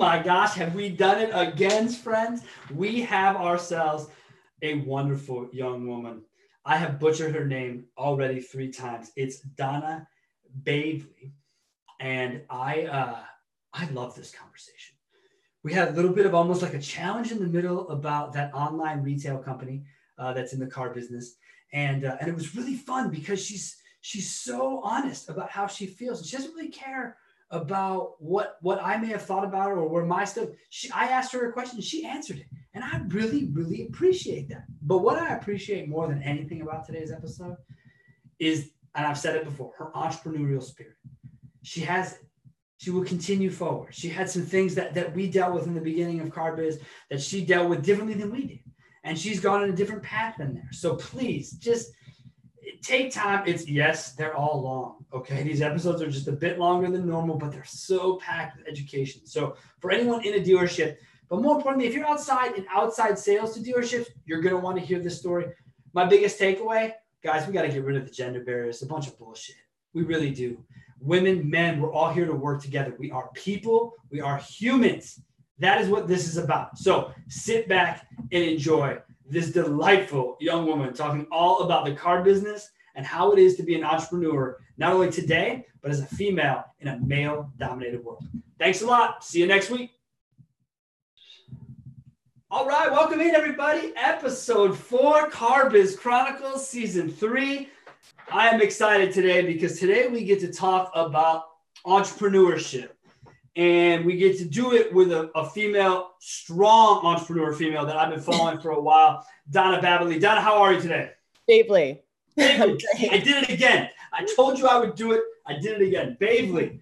my gosh, have we done it again, friends? We have ourselves a wonderful young woman. I have butchered her name already three times. It's Donna Bavely. And I uh I love this conversation. We had a little bit of almost like a challenge in the middle about that online retail company uh, that's in the car business, and uh, and it was really fun because she's she's so honest about how she feels, she doesn't really care about what what I may have thought about or where my stuff. She, I asked her a question, she answered it, and I really really appreciate that. But what I appreciate more than anything about today's episode is, and I've said it before, her entrepreneurial spirit. She has it. She will continue forward. She had some things that that we dealt with in the beginning of Car Biz that she dealt with differently than we did, and she's gone in a different path than there. So please just take time. It's yes, they're all long. Okay. These episodes are just a bit longer than normal, but they're so packed with education. So for anyone in a dealership, but more importantly, if you're outside in outside sales to dealerships, you're going to want to hear this story. My biggest takeaway, guys, we got to get rid of the gender barriers. A bunch of bullshit. We really do. Women, men, we're all here to work together. We are people, we are humans. That is what this is about. So sit back and enjoy this delightful young woman talking all about the car business and how it is to be an entrepreneur, not only today, but as a female in a male dominated world. Thanks a lot. See you next week. All right, welcome in everybody. Episode four, Car Biz Chronicles, season three. I am excited today because today we get to talk about entrepreneurship and we get to do it with a, a, female, strong entrepreneur female that I've been following for a while, Donna Babley. Donna, how are you today? Bavely. I did it again. I told you I would do it. I did it again. Bavely.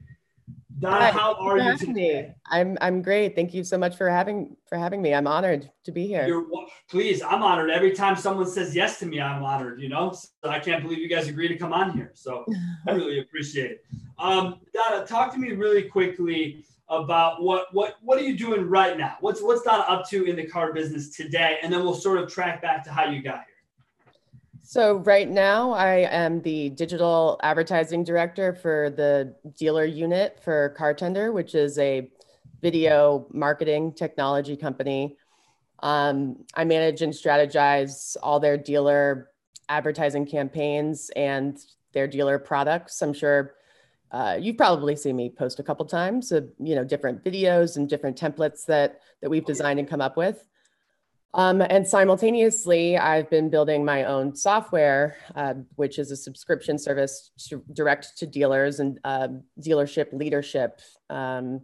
Donna, Hi, how are you today? I'm I'm great. Thank you so much for having for having me. I'm honored to be here. You're, please, I'm honored. Every time someone says yes to me, I'm honored. You know, so I can't believe you guys agreed to come on here. So I really appreciate it. Um, Donna, talk to me really quickly about what what what are you doing right now? What's what's Donna up to in the car business today, and then we'll sort of track back to how you got here. So right now, I am the digital advertising director for the dealer unit for Cartender, which is a video marketing technology company. Um, I manage and strategize all their dealer advertising campaigns and their dealer products. I'm sure uh, you've probably seen me post a couple times of you know different videos and different templates that that we've designed and come up with. Um, and simultaneously, I've been building my own software, uh, which is a subscription service to, direct to dealers and uh, dealership leadership. Um,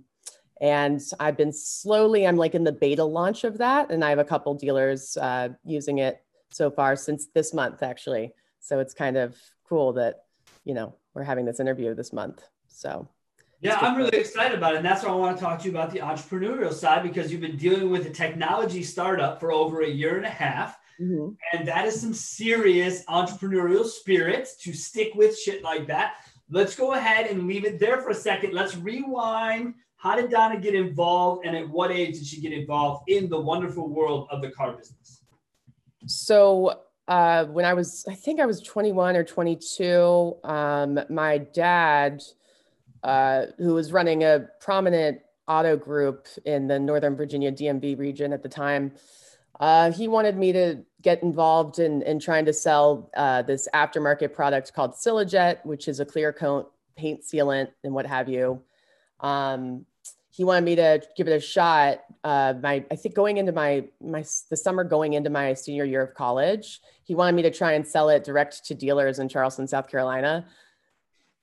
and I've been slowly, I'm like in the beta launch of that, and I have a couple dealers uh, using it so far since this month, actually. So it's kind of cool that you know we're having this interview this month. So yeah, I'm really excited about it. And that's why I want to talk to you about the entrepreneurial side because you've been dealing with a technology startup for over a year and a half. Mm-hmm. And that is some serious entrepreneurial spirit to stick with shit like that. Let's go ahead and leave it there for a second. Let's rewind. How did Donna get involved? And at what age did she get involved in the wonderful world of the car business? So, uh, when I was, I think I was 21 or 22, um, my dad, uh, who was running a prominent auto group in the Northern Virginia DMV region at the time, uh, he wanted me to get involved in, in trying to sell uh, this aftermarket product called Cilajet, which is a clear coat paint sealant and what have you. Um, he wanted me to give it a shot. Uh, my, I think going into my my the summer going into my senior year of college, he wanted me to try and sell it direct to dealers in Charleston, South Carolina,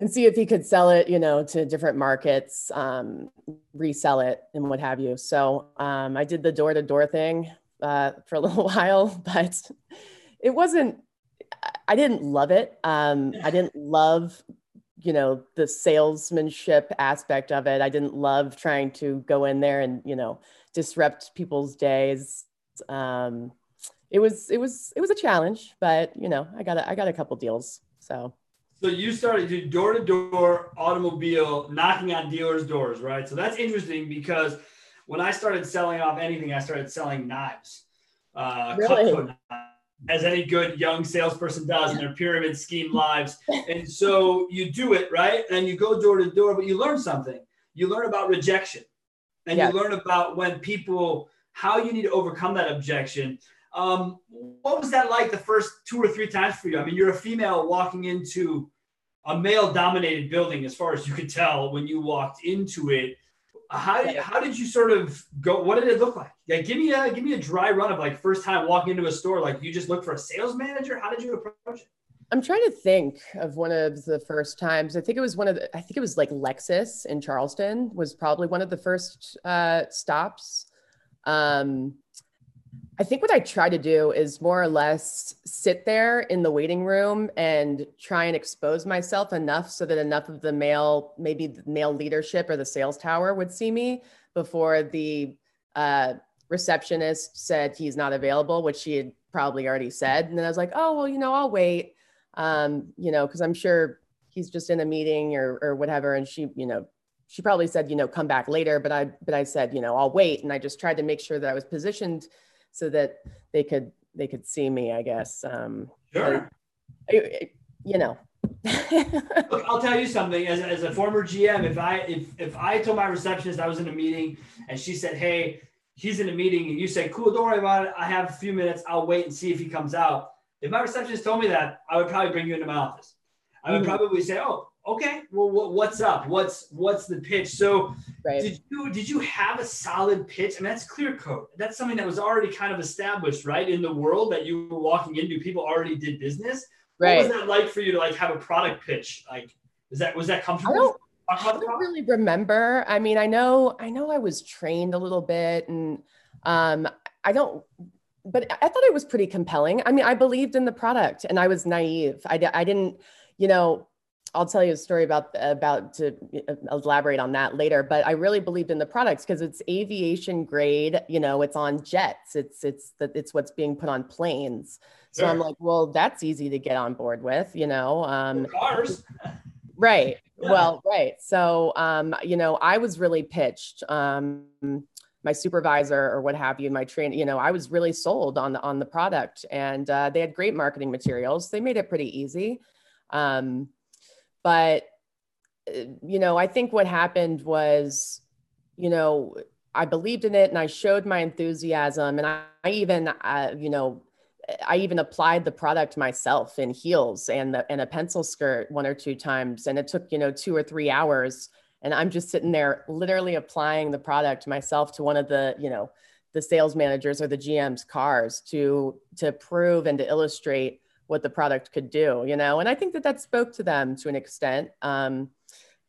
and see if he could sell it, you know, to different markets, um, resell it, and what have you. So um, I did the door to door thing uh, for a little while, but it wasn't. I didn't love it. Um, I didn't love you know the salesmanship aspect of it i didn't love trying to go in there and you know disrupt people's days um it was it was it was a challenge but you know i got a, i got a couple deals so so you started to door to door automobile knocking on dealers doors right so that's interesting because when i started selling off anything i started selling knives uh really? knives as any good young salesperson does in their pyramid scheme lives. And so you do it, right? And you go door to door, but you learn something. You learn about rejection. and Yeah. you learn about when people how you need to overcome that objection. Um, what was that like the first two or three times for you? I mean, you're a female walking into a male dominated building, as far as you could tell when you walked into it. How, Yeah. how did you sort of go? What did it look like? Like, give me a give me a dry run of like first time walking into a store. Like, you just look for a sales manager. How did you approach it? I'm trying to think of one of the first times. I think it was one of the, I think it was like Lexus in Charleston was probably one of the first uh, stops. Um, I think what I try to do is more or less sit there in the waiting room and try and expose myself enough so that enough of the male, maybe the male leadership or the sales tower would see me before the uh, receptionist said he's not available, which she had probably already said. And then I was like, oh, well, you know, I'll wait um, you know, because I'm sure he's just in a meeting or or whatever. And she, you know, she probably said, you know, come back later. But I but I said, you know, I'll wait. And I just tried to make sure that I was positioned so that they could they could see me, I guess. Um, Sure. I- I- you know. Look, I'll tell you something. As, as a former GM, if I if if I told my receptionist I was in a meeting and she said, "Hey, he's in a meeting," and you say, "Cool, don't worry about it. I have a few minutes. I'll wait and see if he comes out." If my receptionist told me that, I would probably bring you into my office. I would Mhm. probably say, "Oh, okay. Well, what, what's up? What's what's the pitch?" So, right. did you did you have a solid pitch? I mean, that's clear coat. That's something that was already kind of established, right, in the world that you were walking into. People already did business. What Right. was that like for you to like have a product pitch? Like, is that was that I comfortable? don't I don't really remember. I mean, I know, I know I was trained a little bit and um, I don't, but I thought it was pretty compelling. I mean, I believed in the product and I was naive. I, I didn't, you know, I'll tell you a story about, about to uh, elaborate on that later, but I really believed in the products because it's aviation grade, you know, it's on jets. It's, it's, the, it's what's being put on planes. So I'm like, well, that's easy to get on board with, you know, um, Cars. Right. Yeah. Well, right. So, um, you know, I was really pitched. Um, my supervisor or what have you, my train, you know, I was really sold on the on the product, and uh, they had great marketing materials. They made it pretty easy, um, but uh, you know, I think what happened was, you know, I believed in it and I showed my enthusiasm, and I, I even, uh, you know, I even applied the product myself in heels and the, and a pencil skirt one or two times, and it took you know two or three hours. And I'm just sitting there, literally applying the product myself to one of the you know the sales managers or the GM's cars to to prove and to illustrate what the product could do. You know, and I think that that spoke to them to an extent. Um,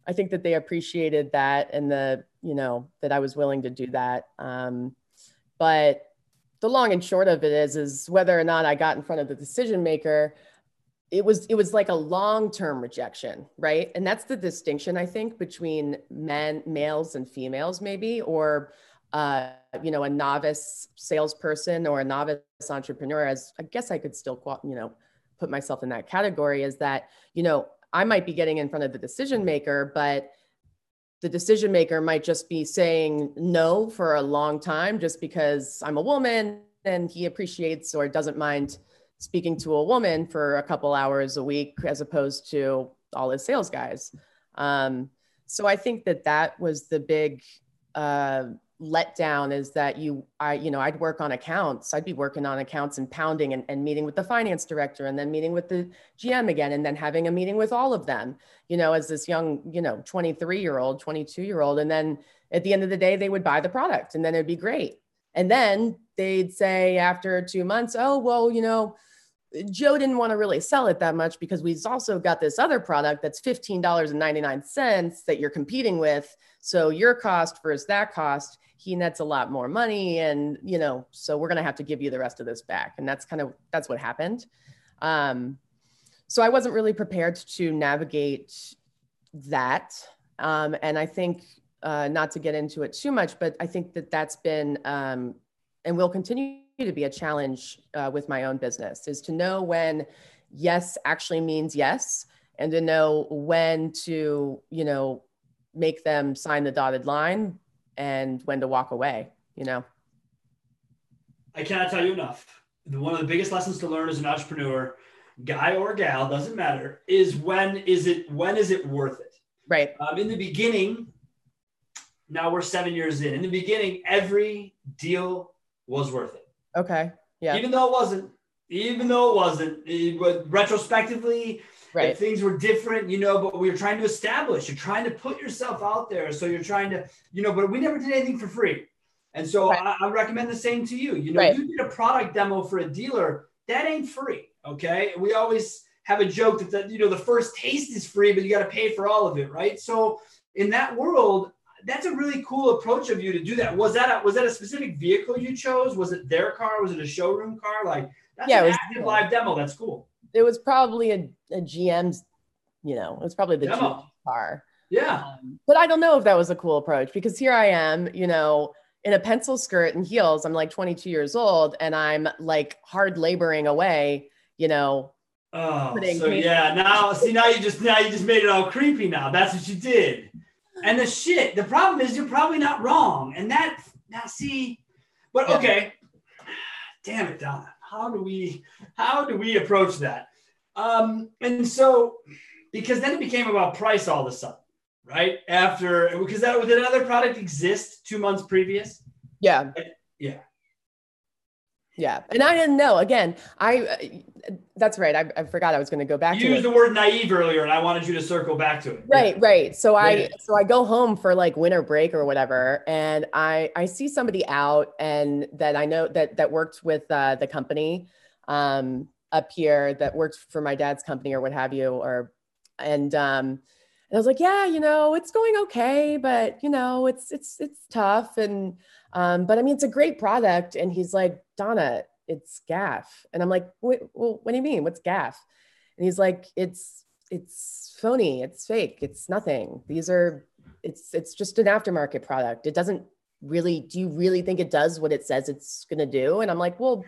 I think that they appreciated that and the you know that I was willing to do that. Um, but the long and short of it is is whether or not I got in front of the decision maker it was it was like a long-term rejection right and that's the distinction i think between men males and females maybe or uh, you know a novice salesperson or a novice entrepreneur as i guess i could still you know put myself in that category is that you know i might be getting in front of the decision maker but the decision maker might just be saying no for a long time just because I'm a woman and he appreciates or doesn't mind speaking to a woman for a couple hours a week as opposed to all his sales guys. Um, so I think that that was the big uh, letdown is that you, I, you know, I'd work on accounts. I'd be working on accounts and pounding and, and meeting with the finance director and then meeting with the GM again and then having a meeting with all of them you know, as this young, you know, 23 year old, 22 year old. And then at the end of the day, they would buy the product and then it'd be great. And then they'd say after two months, oh, well, you know, Joe didn't want to really sell it that much because we've also got this other product that's $15.99 that you're competing with. So your cost versus that cost, he nets a lot more money. And, you know, so we're going to have to give you the rest of this back. And that's kind of, that's what happened. Um, so I wasn't really prepared to navigate that. Um, and I think, uh, not to get into it too much, but I think that that's been um, and will continue to be a challenge uh, with my own business is to know when yes actually means yes and to know when to, you know, make them sign the dotted line and when to walk away, you know. I cannot tell you enough. One of the biggest lessons to learn as an entrepreneur, guy or gal, doesn't matter, is when is it when is it worth it? Right. Um, in the beginning, Now we're seven years in. In the beginning, every deal was worth it. Okay. Yeah. Even though it wasn't, even though it wasn't, it retrospectively, right. things were different, you know, but we were trying to establish, you're trying to put yourself out there. So you're trying to, you know, but we never did anything for free. And so Right. I, I recommend the same to you. You know, Right. you did a product demo for a dealer, that ain't free. Okay. We always have a joke that the, you know, the first taste is free, but you got to pay for all of it. Right. So in that world, that's a really cool approach of you to do that. Was that a, was that a specific vehicle you chose? Was it their car? Was it a showroom car? Like that's Yeah, an was- active live demo. That's cool. It was probably a, a GM's, you know, it was probably the. GM car. Yeah. Um, but I don't know if that was a cool approach because here I am, you know, in a pencil skirt and heels. I'm like 22 years old and I'm like hard laboring away, you know. Oh, so yeah. Now, see, now you just now you just made it all creepy. Now that's what you did. And the shit. The problem is you're probably not wrong. And that now see, but okay. Damn it, Donna. How do we how do we approach that? Um, and so because then it became about price all of a sudden, right? After because that did another product exist two months previous? Yeah. Yeah. Yeah. And I didn't know. Again, I, uh, that's right. I, I forgot I was going to go back You to used it. the word naive earlier, and I wanted you to circle back to it. Right, right. So I so I go home for like winter break or whatever, and I I see somebody out and that I know that that worked with uh, the company um, up here that worked for my dad's company or what have you, or and um, and I was like, yeah, you know, it's going okay, but you know, it's it's it's tough, and um, but I mean, it's a great product. And he's like, Donna, it's gaff, and I'm like, Wait, well, what do you mean? What's gaff? And he's like, it's it's phony, it's fake, it's nothing. These are it's it's just an aftermarket product. It doesn't really do you really think it does what it says it's going to do? And I'm like, well,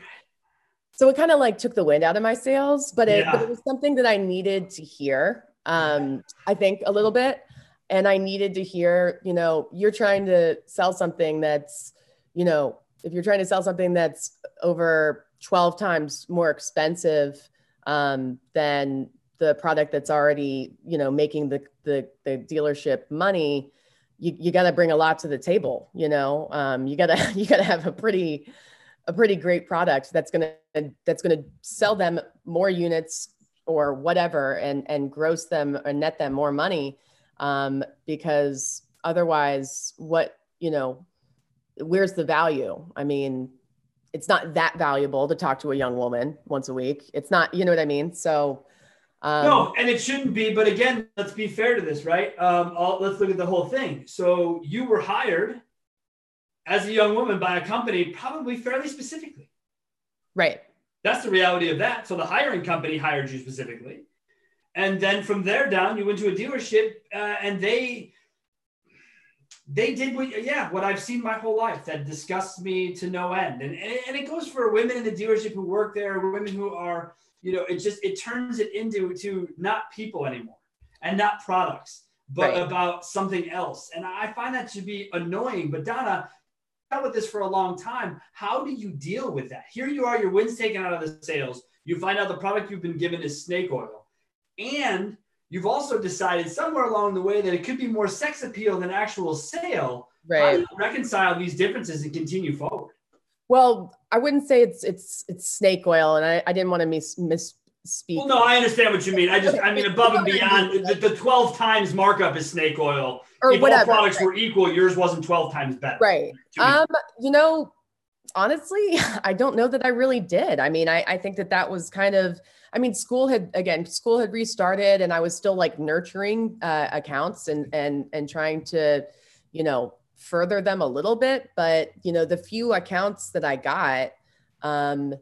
so it kind of like took the wind out of my sails, but it, but it was something that I needed to hear. Um, I think a little bit, and I needed to hear, you know, you're trying to sell something that's, you know, if you're trying to sell something that's over 12 times more expensive um, than the product that's already, you know, making the the, the dealership money, you, you got to bring a lot to the table. You know, um, you gotta you gotta have a pretty a pretty great product that's gonna that's gonna sell them more units or whatever and and gross them or net them more money um, because otherwise what you know where's the value i mean it's not that valuable to talk to a young woman once a week it's not you know what i mean so um, no, and it shouldn't be. But again, let's be fair to this, right? Um, all, let's look at the whole thing. So you were hired as a young woman by a company, probably fairly specifically. right That's the reality of that. So the hiring company hired you specifically, and then from there down, you went to a dealership, uh, and they they did what yeah what I've seen my whole life that disgusts me to no end, and and it goes for women in the dealership who work there, women who are you know it just it turns it into to not people anymore and not products but Right. about something else and i find that to be annoying but donna dealt with this for a long time. How do you deal with that? Here you are your wins taken out of the sales. You find out the product you've been given is snake oil. And you've also decided somewhere along the way that it could be more sex appeal than actual sale. How do right. you reconcile these differences and continue forward? Well i wouldn't say it's it's it's snake oil and i, I didn't want to mis- misspeak Well, no, I understand what you mean. I just, I mean, above and beyond, the, the 12 times markup is snake oil. Or if whatever all products right. were equal, yours wasn't 12 times better. Right. Um, you know, honestly, I don't know that I really did. I mean, I, I think that that was kind of, I mean, school had, again, school had restarted and I was still like nurturing uh, accounts and, and, and trying to, you know, further them a little bit. But, you know, the few accounts that I got, um,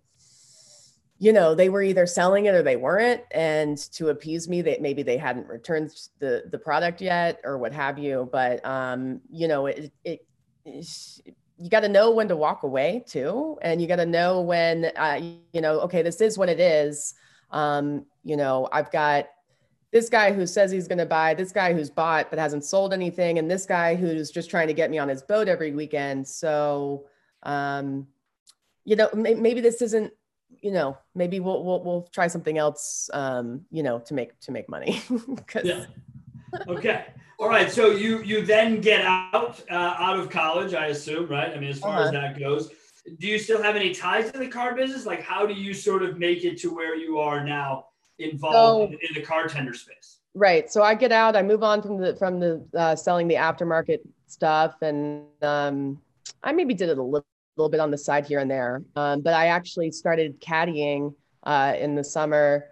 you know, they were either selling it or they weren't. And to appease me, that maybe they hadn't returned the, the product yet or what have you. But, um, you know, it, it, you got to know when to walk away too and you got to know when uh, you know okay this is what it is um, you know i've got this guy who says he's going to buy this guy who's bought but hasn't sold anything and this guy who's just trying to get me on his boat every weekend so um, you know may- maybe this isn't you know maybe we'll we'll, we'll try something else um, you know to make to make money. Yeah. okay. All right. So you you then get out uh, out of college, I assume, right? I mean, as far uh-huh. as that goes, do you still have any ties to the car business? Like, how do you sort of make it to where you are now, involved so, in, in, the car tender space? Right. So I get out. I move on from the from the uh, selling the aftermarket stuff, and um, I maybe did it a little, little bit on the side here and there. Um, but I actually started caddying uh, in the summer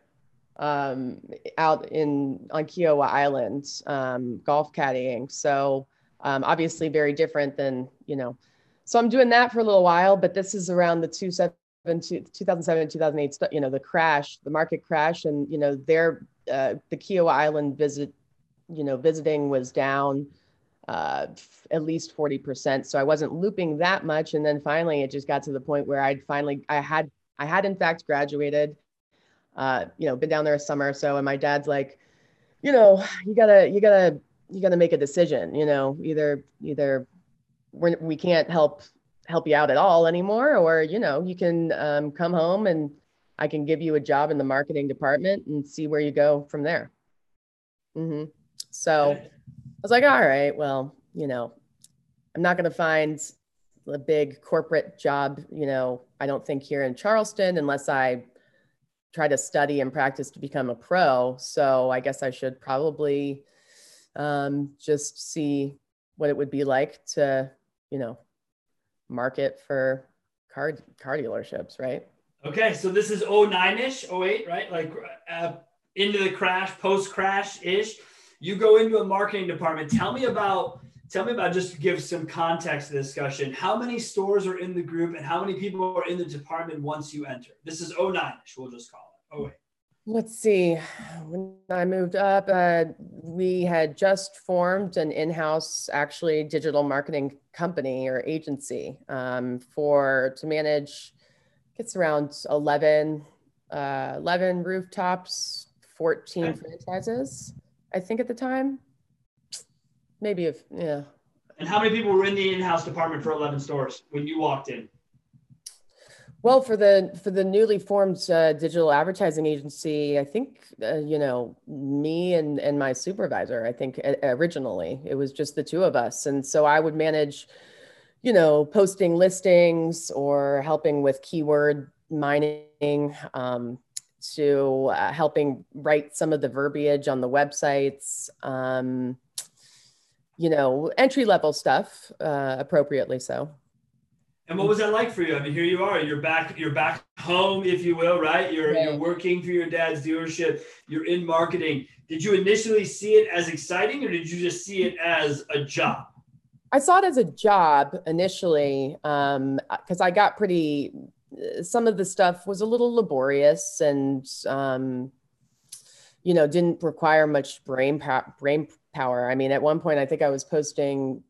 um, out in on Kiawah Island, um, golf caddying. So um, obviously very different than you know. So I'm doing that for a little while, but this is around the two seven, 2007 2008 you know the crash the market crash and you know their uh, the Kiawah Island visit you know visiting was down uh, at least 40% so I wasn't looping that much and then finally it just got to the point where I'd finally I had I had in fact graduated uh, you know, been down there a summer or so, and my dad's like, you know, you gotta, you gotta, you gotta make a decision. You know, either, either we're, we can't help help you out at all anymore, or you know, you can um, come home and I can give you a job in the marketing department and see where you go from there. Mm-hmm. So was like, all right, well, you know, I'm not going to find a big corporate job, you know, I don't think here in Charleston unless I try to study and practice to become a pro. So I guess I should probably um, just see what it would be like to, you know, market for car car dealerships, right? Okay, so this is 09-ish, 08, right? Like uh, into the crash, post crash ish. You go into a marketing department. Tell me about tell me about just to give some context to the discussion. How many stores are in the group and how many people are in the department once you enter? This is 09ish, we'll just call it. Oh wait. Let's see. When I moved up, uh, we had just formed an in-house, actually, digital marketing company or agency um, for to manage. gets around 11, uh, 11 rooftops, 14 okay. franchises, I think at the time maybe if yeah. And how many people were in the in-house department for 11 stores when you walked in? Well, for the for the newly formed uh, digital advertising agency, I think uh, you know me and and my supervisor. I think originally it was just the two of us, and so I would manage, you know, posting listings or helping with keyword mining, um, to uh, helping write some of the verbiage on the websites. Um, you know, entry level stuff, uh, appropriately so. And what was that like for you? I mean, here you are. You're back. You're back home, if you will, right? You're right. you're working for your dad's dealership. You're in marketing. Did you initially see it as exciting, or did you just see it as a job? I saw it as a job initially because um, I got pretty. Some of the stuff was a little laborious and um, you know didn't require much brain brain power. I mean, at one point, I think I was posting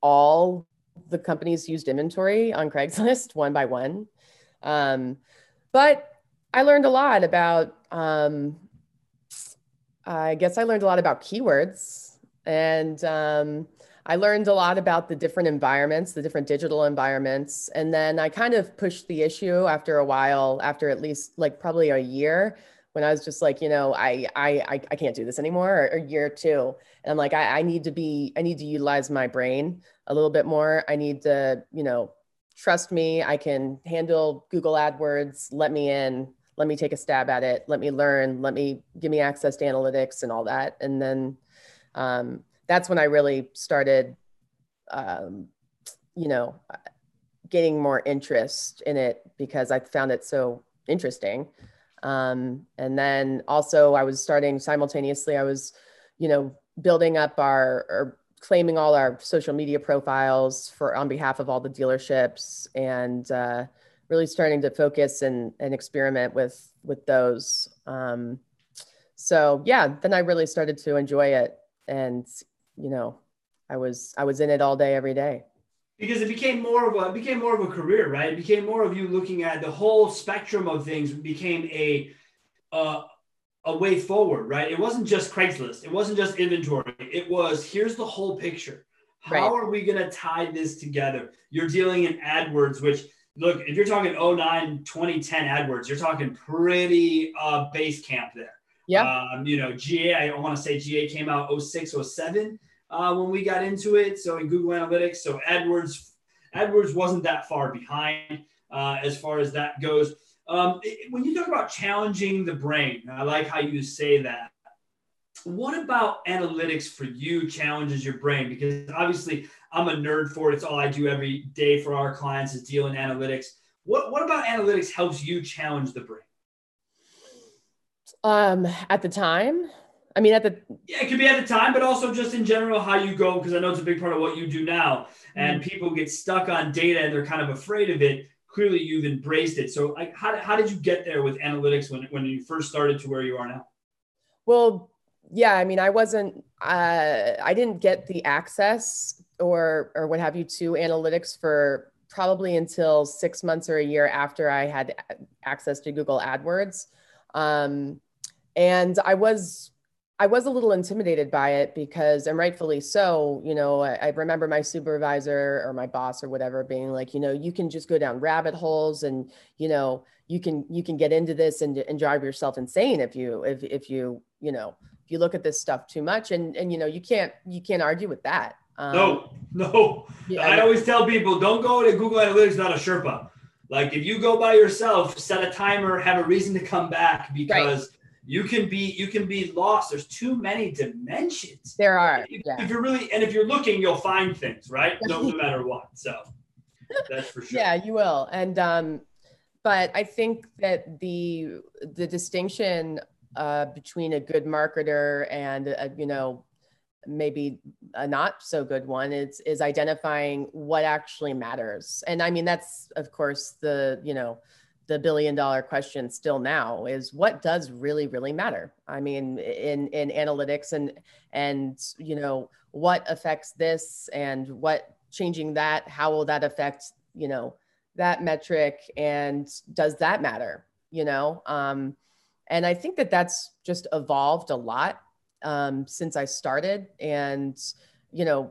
all the companies used inventory on Craigslist one by one. Um, but I learned a lot about, um, I guess I learned a lot about keywords and um, I learned a lot about the different environments, the different digital environments. And then I kind of pushed the issue after a while, after at least like probably a year when I was just like, you know, I I I can't do this anymore, or, or year two, and I'm like, I, I need to be, I need to utilize my brain a little bit more. I need to, you know, trust me. I can handle Google AdWords. Let me in. Let me take a stab at it. Let me learn. Let me give me access to analytics and all that. And then um, that's when I really started, um, you know, getting more interest in it because I found it so interesting. Um, and then also I was starting simultaneously, I was, you know, building up our or claiming all our social media profiles for on behalf of all the dealerships and uh, really starting to focus and, and experiment with with those. Um, so yeah, then I really started to enjoy it and you know, I was I was in it all day every day because it became more of a became more of a career, right? It became more of you looking at the whole spectrum of things. Became a uh, a way forward, right? It wasn't just Craigslist. It wasn't just inventory. It was here's the whole picture. How right. are we going to tie this together? You're dealing in AdWords, which look, if you're talking 09, 2010 AdWords, you're talking pretty uh, base camp there. Yeah. Um, you know, GA, I want to say GA came out 06, 07 uh, when we got into it. So in Google Analytics, so AdWords, AdWords wasn't that far behind uh, as far as that goes. Um, it, when you talk about challenging the brain, I like how you say that. What about analytics for you challenges your brain? Because obviously I'm a nerd for it. It's all I do every day for our clients is deal in analytics. What, what about analytics helps you challenge the brain? Um, at the time, I mean, at the yeah, it could be at the time, but also just in general how you go because I know it's a big part of what you do now. And mm-hmm. people get stuck on data and they're kind of afraid of it. Clearly, you've embraced it. So, like, how, how did you get there with analytics when when you first started to where you are now? Well, yeah, I mean, I wasn't, uh, I didn't get the access or or what have you to analytics for probably until six months or a year after I had access to Google AdWords. Um, and I was I was a little intimidated by it because, and rightfully so, you know, I, I, remember my supervisor or my boss or whatever being like, you know, you can just go down rabbit holes and, you know, you can, you can get into this and, and drive yourself insane if you, if, if you, you know, if you look at this stuff too much and, and, you know, you can't, you can't argue with that. Um, no, no. Yeah, I always tell people don't go to Google Analytics, not a Sherpa. Like if you go by yourself, set a timer, have a reason to come back because right. You can be you can be lost. There's too many dimensions. There are. If, yeah. if you're really and if you're looking, you'll find things, right? no, no matter what. So that's for sure. Yeah, you will. And um, but I think that the the distinction uh, between a good marketer and a, you know maybe a not so good one is is identifying what actually matters and i mean that's of course the you know the billion dollar question still now is what does really really matter i mean in in analytics and and you know what affects this and what changing that how will that affect you know that metric and does that matter you know um and i think that that's just evolved a lot um, since I started. And, you know,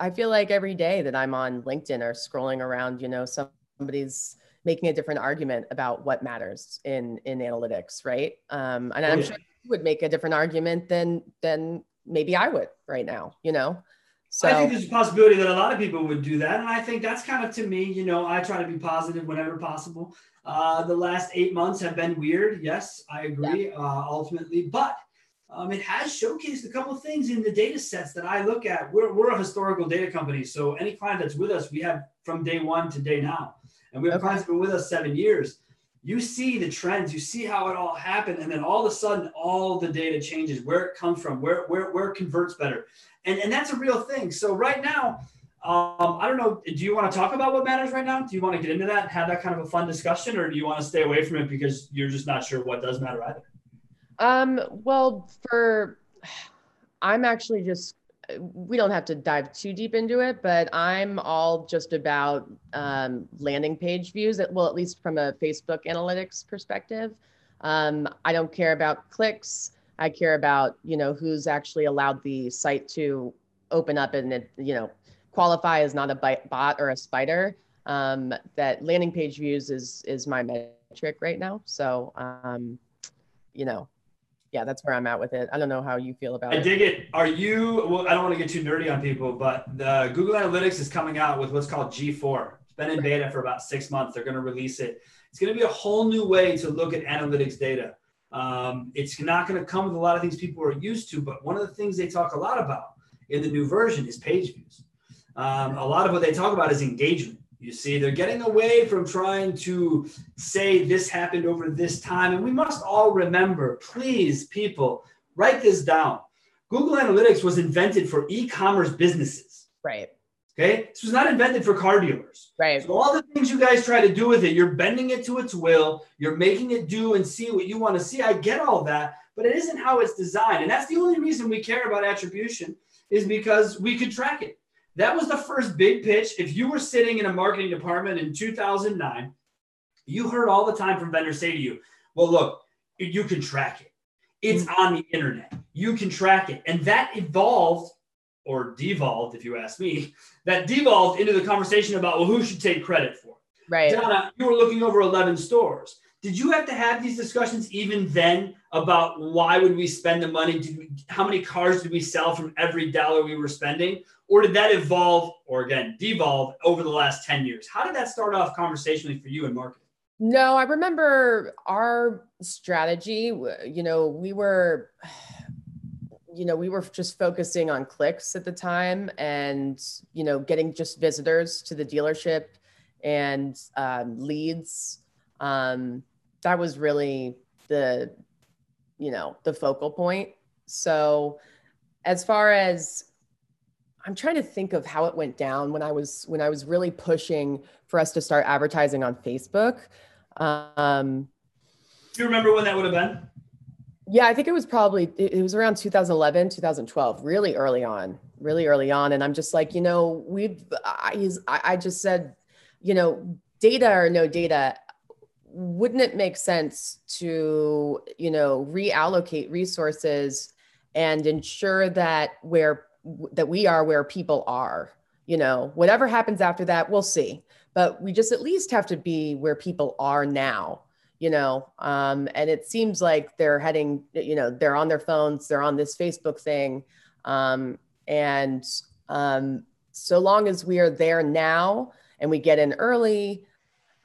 I feel like every day that I'm on LinkedIn or scrolling around, you know, somebody's making a different argument about what matters in in analytics, right? Um, and I'm yeah. sure you would make a different argument than than maybe I would right now, you know. So I think there's a possibility that a lot of people would do that, and I think that's kind of to me, you know, I try to be positive whenever possible. Uh, the last eight months have been weird. Yes, I agree. Yeah. Uh, ultimately, but um, it has showcased a couple of things in the data sets that I look at. We're, we're a historical data company. So any client that's with us, we have from day one to day now. And we have clients been with us seven years. You see the trends, you see how it all happened, and then all of a sudden, all the data changes, where it comes from, where where where it converts better. And, and that's a real thing. So right now, um, I don't know. Do you want to talk about what matters right now? Do you want to get into that and have that kind of a fun discussion, or do you want to stay away from it because you're just not sure what does matter either? Um, well, for I'm actually just we don't have to dive too deep into it, but I'm all just about um, landing page views. well, at least from a Facebook analytics perspective, um, I don't care about clicks. I care about you know who's actually allowed the site to open up and it you know qualify as not a bot or a spider. Um, that landing page views is is my metric right now. So um, you know yeah, that's where I'm at with it. I don't know how you feel about I it. I dig it. Are you, well, I don't want to get too nerdy on people, but the Google Analytics is coming out with what's called G4. It's been in beta for about six months. They're going to release it. It's going to be a whole new way to look at analytics data. Um, it's not going to come with a lot of things people are used to, but one of the things they talk a lot about in the new version is page views. Um, a lot of what they talk about is engagement. You see, they're getting away from trying to say this happened over this time. And we must all remember, please, people, write this down. Google Analytics was invented for e commerce businesses. Right. Okay. This was not invented for car dealers. Right. So, all the things you guys try to do with it, you're bending it to its will, you're making it do and see what you want to see. I get all that, but it isn't how it's designed. And that's the only reason we care about attribution is because we could track it. That was the first big pitch. If you were sitting in a marketing department in 2009, you heard all the time from vendors say to you, well, look, you can track it. It's mm-hmm. on the internet. You can track it. And that evolved or devolved, if you ask me, that devolved into the conversation about, well, who should take credit for it? Right. Donna, you were looking over 11 stores. Did you have to have these discussions even then about why would we spend the money? We, how many cars did we sell from every dollar we were spending? Or did that evolve or again devolve over the last 10 years? How did that start off conversationally for you in marketing? No, I remember our strategy, you know, we were you know, we were just focusing on clicks at the time and, you know, getting just visitors to the dealership and um, leads. Um, that was really the, you know, the focal point. So as far as I'm trying to think of how it went down when I was when I was really pushing for us to start advertising on Facebook. Um, Do you remember when that would have been? Yeah, I think it was probably it was around 2011, 2012, really early on, really early on. And I'm just like, you know, we've I I just said, you know, data or no data, wouldn't it make sense to, you know, reallocate resources and ensure that where that we are where people are, you know, whatever happens after that, we'll see. But we just at least have to be where people are now you know? Um, and it seems like they're heading you know they're on their phones they're on this facebook thing. Um, and um, so long as we are there now and we get in early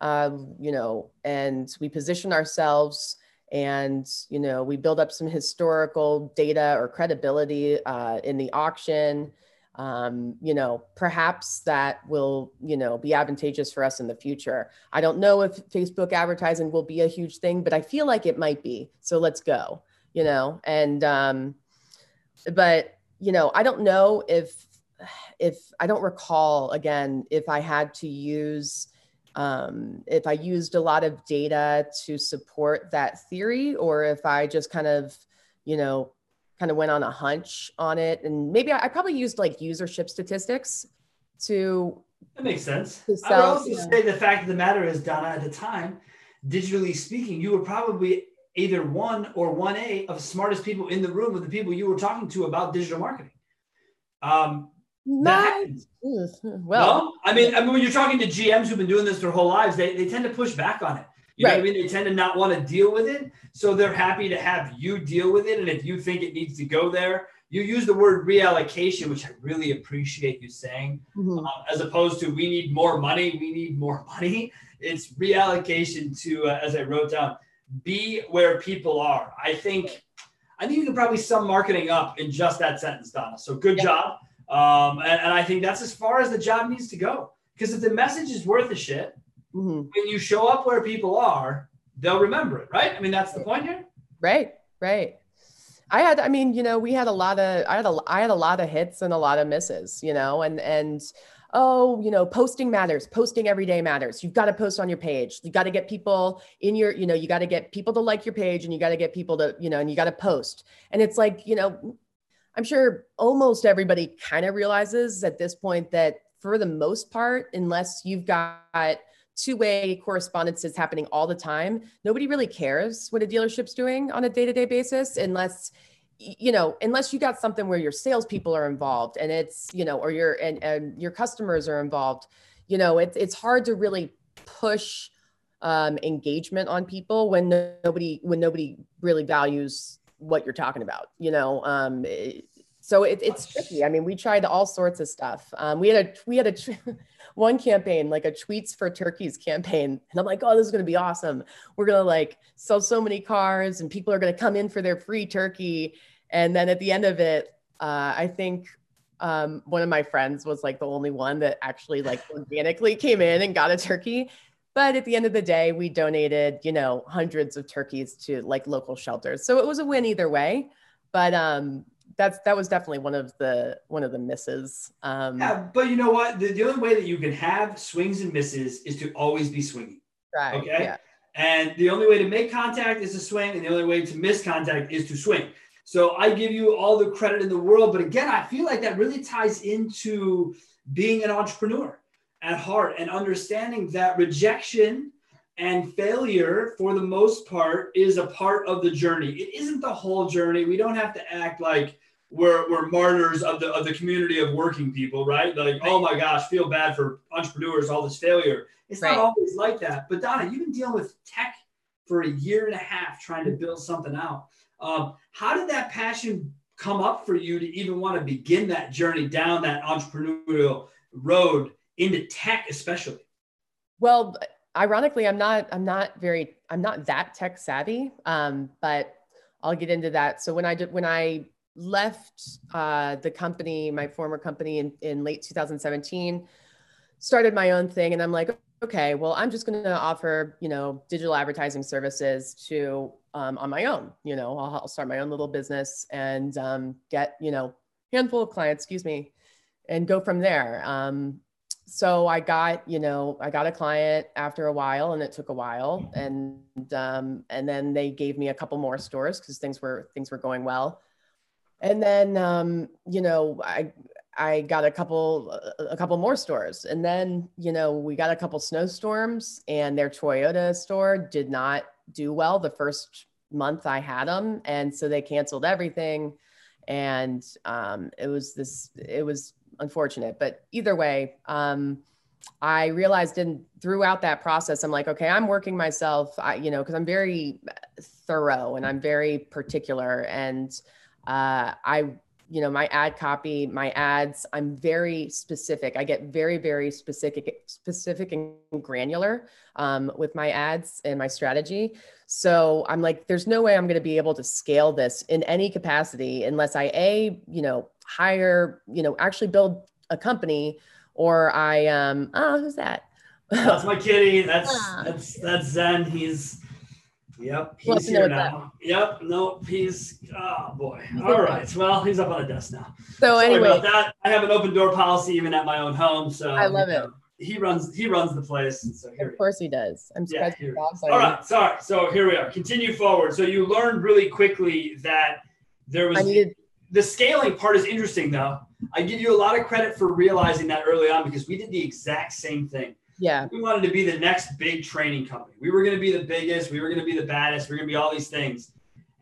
uh, you know and we position ourselves and you know we build up some historical data or credibility uh, in the auction um, you know, perhaps that will, you know, be advantageous for us in the future. I don't know if Facebook advertising will be a huge thing, but I feel like it might be. So let's go, you know, and, um, but, you know, I don't know if, if I don't recall again, if I had to use, um, if I used a lot of data to support that theory, or if I just kind of, you know, kind of went on a hunch on it. And maybe I, I probably used like usership statistics to. That makes sense. To sell, I would also say the fact of the matter is, Donna, at the time, digitally speaking, you were probably either one or one A of smartest people in the room with the people you were talking to about digital marketing. Um, well, no? I mean, I mean, when you're talking to GMs who've been doing this their whole lives, they, they tend to push back on it. You right. know what I mean? They tend to not want to deal with it. So they're happy to have you deal with it. And if you think it needs to go there, you use the word reallocation, which I really appreciate you saying, mm-hmm. um, as opposed to we need more money, we need more money. It's reallocation to, uh, as I wrote down, be where people are. I think, I think you can probably sum marketing up in just that sentence, Donna. So good yeah. job. Um, and, and I think that's as far as the job needs to go. Because if the message is worth a shit, mm-hmm. when you show up where people are, they'll remember it, right? I mean, that's the point here. Right, right. I had, I mean, you know, we had a lot of, I had a, I had a lot of hits and a lot of misses, you know, and, and, oh, you know, posting matters, posting every day matters. You've got to post on your page. You got to get people in your, you know, you got to get people to like your page and you got to get people to, you know, and you got to post. And it's like, you know, I'm sure almost everybody kind of realizes at this point that for the most part, unless you've got two-way correspondence is happening all the time nobody really cares what a dealership's doing on a day-to-day basis unless you know unless you got something where your salespeople are involved and it's you know or your and, and your customers are involved. You know it's it's hard to really push um, engagement on people when nobody when nobody really values what you're talking about you know um, it, so it, it's tricky i mean we tried all sorts of stuff um, we had a we had a one campaign, like a tweets for turkeys campaign. And I'm like, oh, this is going to be awesome. We're going to like sell so many cars and people are going to come in for their free turkey. And then at the end of it, uh, I think um, one of my friends was like the only one that actually like organically came in and got a turkey. But at the end of the day, we donated, you know, hundreds of turkeys to like local shelters. So it was a win either way. But um, that's that was definitely one of the one of the misses. Um, yeah, but you know what? The, the only way that you can have swings and misses is to always be swinging. Right. Okay. Yeah. And the only way to make contact is to swing, and the only way to miss contact is to swing. So I give you all the credit in the world, but again, I feel like that really ties into being an entrepreneur at heart and understanding that rejection and failure for the most part is a part of the journey. It isn't the whole journey. We don't have to act like we're, we're martyrs of the of the community of working people right? Like oh my gosh feel bad for entrepreneurs all this failure. It's right. not always like that. But donna you've been dealing with tech for a year and a half trying to build something out. Um, how did that passion come up for you to even want to begin that journey down that entrepreneurial road into tech, especially? Well, ironically, I'm not. I'm not very. I'm not that tech savvy. Um, but I'll get into that. So when I did, when I left uh, the company, my former company in, in late 2017, started my own thing, and I'm like, okay, well, I'm just going to offer, you know, digital advertising services to um, on my own. You know, I'll, I'll, start my own little business and um, get, you know, handful of clients, excuse me, and go from there. Um, so I got, you know, I got a client after a while, and it took a while, and um, and then they gave me a couple more stores because things were things were going well, and then um, you know I I got a couple a couple more stores, and then you know we got a couple snowstorms, and their Toyota store did not do well the first month I had them, and so they canceled everything, and um, it was this it was unfortunate. But either way, um, I realized in throughout that process, I'm like, okay, I'm working myself, I, you know, because I'm very thorough and I'm very particular, and uh, I, you know, my ad copy, my ads, I'm very specific. I get very, very specific, specific and granular um, with my ads and my strategy. So I'm like, there's no way I'm going to be able to scale this in any capacity unless I a, you know, hire, you know, actually build a company or I um oh who's that? That's my kitty. That's that's that's Zen. He's yep, he's here now. Yep, nope, he's oh boy. All right. Well, he's up on the desk now. So Sorry anyway, about that. I have an open door policy even at my own home. So I love it. he runs he runs the place. So of course he does. I'm surprised. yeah, All right, sorry. So here we are. Continue forward. So you learned really quickly that there was needed- the scaling part is interesting though I give you a lot of credit for realizing that early on because we did the exact same thing. Yeah. We wanted to be the next big training company. We were going to be the biggest. We were going to be the baddest. We are going to be all these things.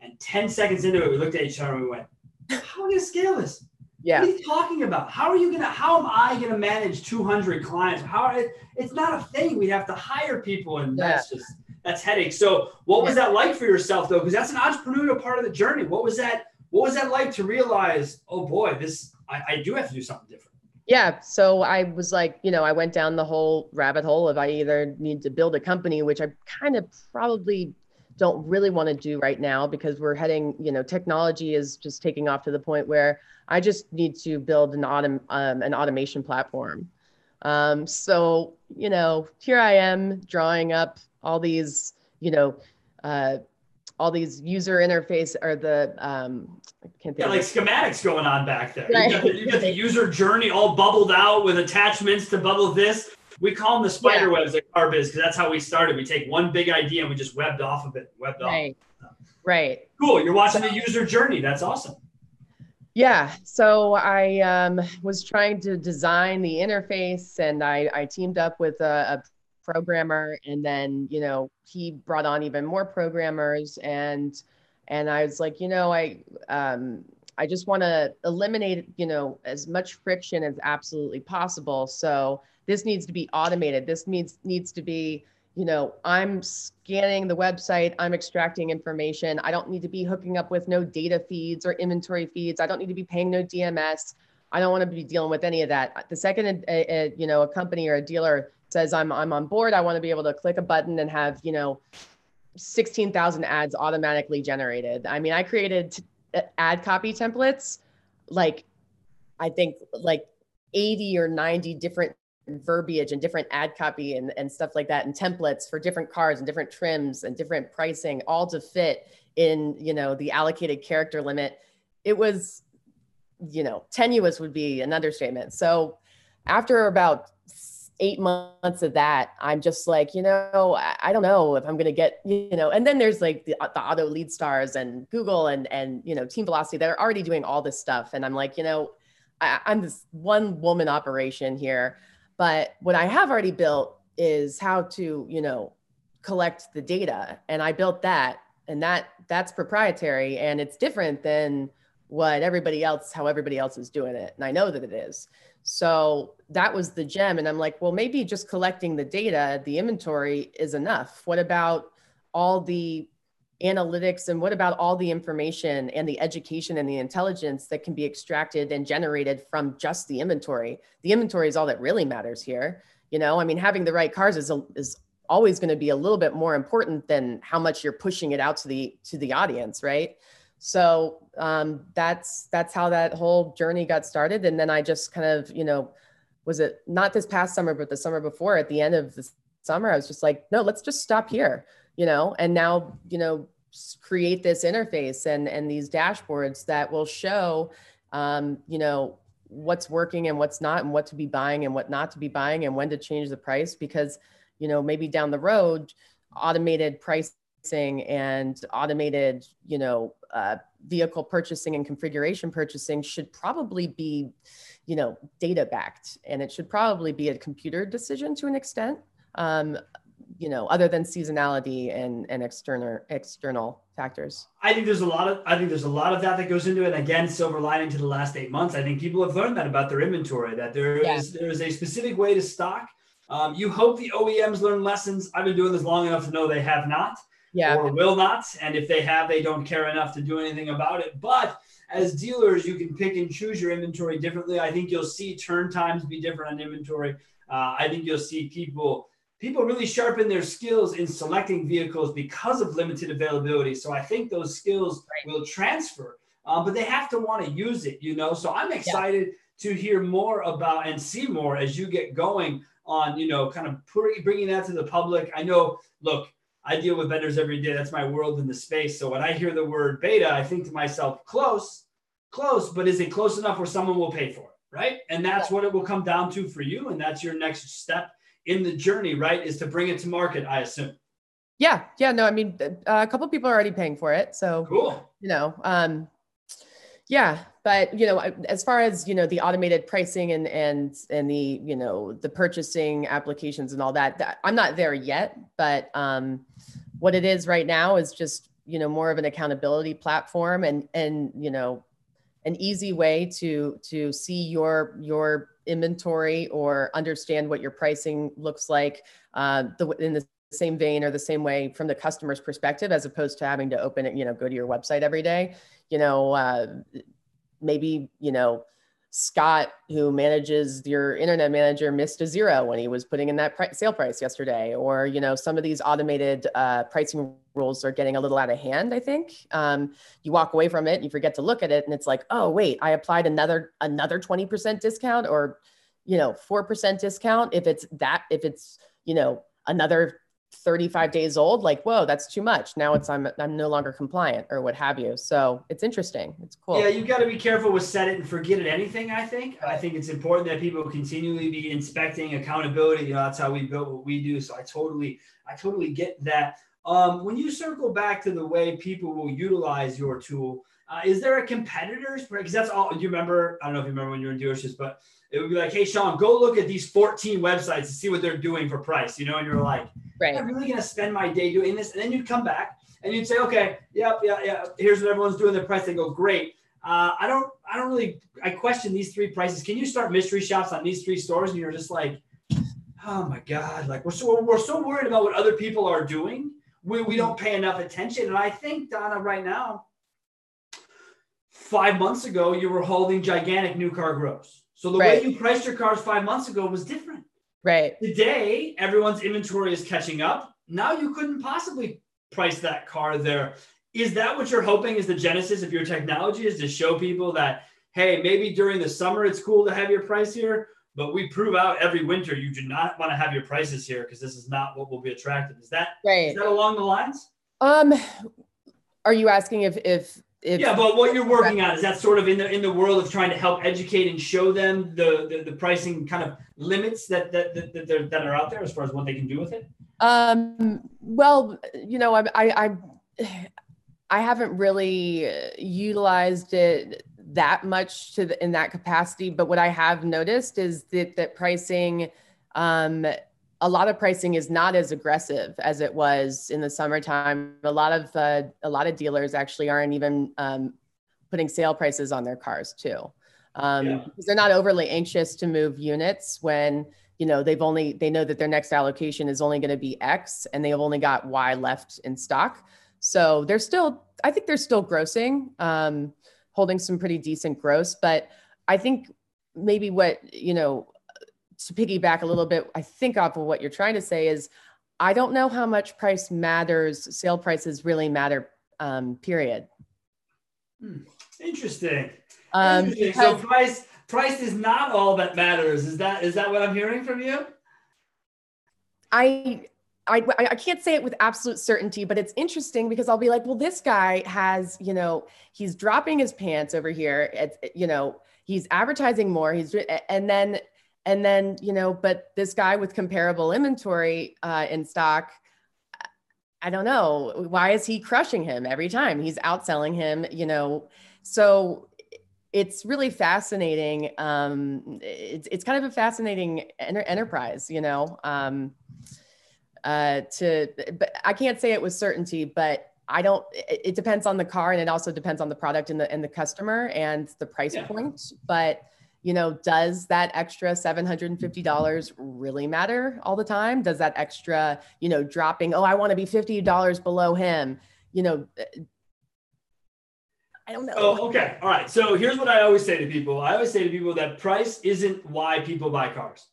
And 10 seconds into it, we looked at each other and we went, How are we going to scale this? Yeah. What are you talking about? How are you going to, how am I going to manage 200 clients? How are it, it's not a thing. We have to hire people and yeah. that's just, that's headache. So what was that like for yourself though? Because that's an entrepreneurial part of the journey. What was that? What was that like to realize, oh boy, this I, I do have to do something different. Yeah. So I was like, you know, I went down the whole rabbit hole of I either need to build a company, which I kind of probably don't really want to do right now because we're heading, you know, technology is just taking off to the point where I just need to build an autom- um, an automation platform. Um, so, you know, here I am drawing up all these, you know, uh, all these user interface or the um, I can't think yeah, like schematics going on back there. Right. You, got the, you, got the, user journey all bubbled out with attachments to bubble this. We call them the spider yeah. webs at Carbiz because that's how we started. We take one big idea and we just webbed off of it, webbed right. off. Right. Cool. You're watching the user journey. That's awesome. Yeah. So I um, was trying to design the interface and I, I teamed up with a, a programmer and then you know he brought on even more programmers and and i was like you know i um i just want to eliminate you know as much friction as absolutely possible. So this needs to be automated. This needs needs to be you know i'm scanning the website. I'm extracting information. I don't need to be hooking up with no data feeds or inventory feeds. I don't need to be paying no dms i don't want to be dealing with any of that. The second a, a, you know a company or a dealer says I'm I'm on board. I want to be able to click a button and have you know 16,000 ads automatically generated. I mean, I created uh, ad copy templates like I think like 80 or 90 different verbiage and different ad copy and, and stuff like that and templates for different cars and different trims and different pricing all to fit in you know the allocated character limit it was you know tenuous would be an understatement so after about eight months of that, I'm just like, you know, I, I don't know if I'm going to get, you know, and then there's like the, the AutoLeadStars and Google and, and, you know, team velocity that are already doing all this stuff. And I'm like, you know, I, I'm this one woman operation here, but what I have already built is how to, you know, collect the data. And I built that and that that's proprietary and it's different than what everybody else, how everybody else is doing it. And I know that it is. So that was the gem. And I'm like, well, maybe just collecting the data, the inventory is enough. What about all the analytics and what about all the information and the education and the intelligence that can be extracted and generated from just the inventory the inventory is all that really matters here you know i mean having the right cars is a, is always going to be a little bit more important than how much you're pushing it out to the to the audience right so um, that's that's how that whole journey got started. And then i just kind of you know was it not this past summer but the summer before at the end of the summer i was just like no let's just stop here you know? And now you know create this interface and and these dashboards that will show um, you know what's working and what's not and what to be buying and what not to be buying and when to change the price. Because you know maybe down the road automated pricing and automated you know uh, vehicle purchasing and configuration purchasing should probably be you know data backed and it should probably be a computer decision to an extent um, you know, other than seasonality and, and external external factors? I think there's a lot of I think there's a lot of that that goes into it. And again, silver lining to the last eight months. I think people have learned that about their inventory, that there yeah. is there is a specific way to stock. Um, you hope the OEMs learn lessons. I've been doing this long enough to know they have not, yeah. or will not. And if they have, they don't care enough to do anything about it. But as dealers, you can pick and choose your inventory differently. I think you'll see turn times be different on inventory. Uh, I think you'll see people people really sharpen their skills in selecting vehicles because of limited availability. So I think those skills right. will transfer, uh, but they have to want to use it, you know. So I'm excited yeah. to hear more about and see more as you get going on, you know, kind of bringing that to the public. I know, look, I deal with vendors every day. That's my world in the space. So when I hear the word beta, I think to myself, close, close, but is it close enough where someone will pay for it? Right. And that's what it will come down to for you. And that's your next step in the journey, right? Is to bring it to market, I assume. Yeah, yeah, no, I mean, uh, a couple people are already paying for it, so cool. You know, um, yeah, but you know, as far as you know, the automated pricing and and and the you know the purchasing applications and all that, that I'm not there yet. But um, what it is right now is just you know more of an accountability platform and and you know an easy way to to see your your inventory or understand what your pricing looks like uh, the, in the same vein or the same way from the customer's perspective as opposed to having to open it you know go to your website every day you know uh, maybe you know Scott, who manages your internet manager, missed a zero when he was putting in that sale price yesterday. Or you know, some of these automated uh, pricing rules are getting a little out of hand. I think um, you walk away from it, you forget to look at it, and it's like, oh wait, I applied another another twenty percent discount, or you know, four percent discount. If it's that, if it's you know another 35 days old like whoa that's too much. Now it's i'm i'm no longer compliant or what have you. So it's interesting. It's cool. Yeah you got to be careful with set it and forget it anything i think. I think it's important that people continually be inspecting accountability. You know that's how we built what we do. So i totally i totally get that. Um, when you circle back to the way people will utilize your tool uh, is there a competitors because that's all you remember i don't know if you remember when you were in dealerships but it would be like hey sean go look at these 14 websites to see what they're doing for price you know and you're like Right. I'm really going to spend my day doing this. And then you'd come back and you'd say, okay, yep, yeah, yeah. Here's what everyone's doing. The price. They go, great. Uh, I don't, I don't really, I question these three prices. Can you start mystery shops on these three stores? And you're just like, oh my God, like we're so, we're so worried about what other people are doing. We, we don't pay enough attention. And I think Donna right now, five months ago, you were holding gigantic new car gross. So the right. way you priced your cars five months ago was different. Right. Today, everyone's inventory is catching up. Now you couldn't possibly price that car there. Is that what you're hoping is the genesis of your technology is to show people that, hey, maybe during the summer it's cool to have your price here, but we prove out every winter you do not want to have your prices here because this is not what will be attractive. Is that right. is that along the lines? Um are you asking if if yeah, but what you're working on is that sort of in the in the world of trying to help educate and show them the the, the pricing kind of limits that that that, that, that are out there as far as what they can do with it. Um. Well, you know, I I I, I haven't really utilized it that much to the, in that capacity, but what I have noticed is that that pricing. Um, a lot of pricing is not as aggressive as it was in the summertime. A lot of uh, a lot of dealers actually aren't even um, putting sale prices on their cars too, um, yeah. because they're not overly anxious to move units when you know they've only they know that their next allocation is only going to be x and they've only got y left in stock so they're still i think they're still grossing um, holding some pretty decent gross but i think maybe what you know to piggyback a little bit i think off of what you're trying to say is i don't know how much price matters sale prices really matter um, period hmm. interesting, um, interesting. so price price is not all that matters. Is that is that what I'm hearing from you? I I, I can't say it with absolute certainty, but it's interesting because I'll be like, well, this guy has, you know, he's dropping his pants over here. It's, you know, he's advertising more. He's, and then, and then, you know, but this guy with comparable inventory uh, in stock, I don't know. Why is he crushing him every time? He's outselling him, you know. So it's really fascinating. Um, it's it's kind of a fascinating enter- enterprise, you know. Um, uh, to, but I can't say it with certainty, but I don't. It, it, depends on the car, and it also depends on the product and the and the customer and the price yeah. point. But you know, does that extra seven hundred and fifty mm-hmm. dollars really matter all the time? Does that extra, you know, dropping? Oh, I want to be fifty dollars below him. You know, eh, I don't know. Oh, okay. All right. So here's what I always say to people. I always say to people that price isn't why people buy cars.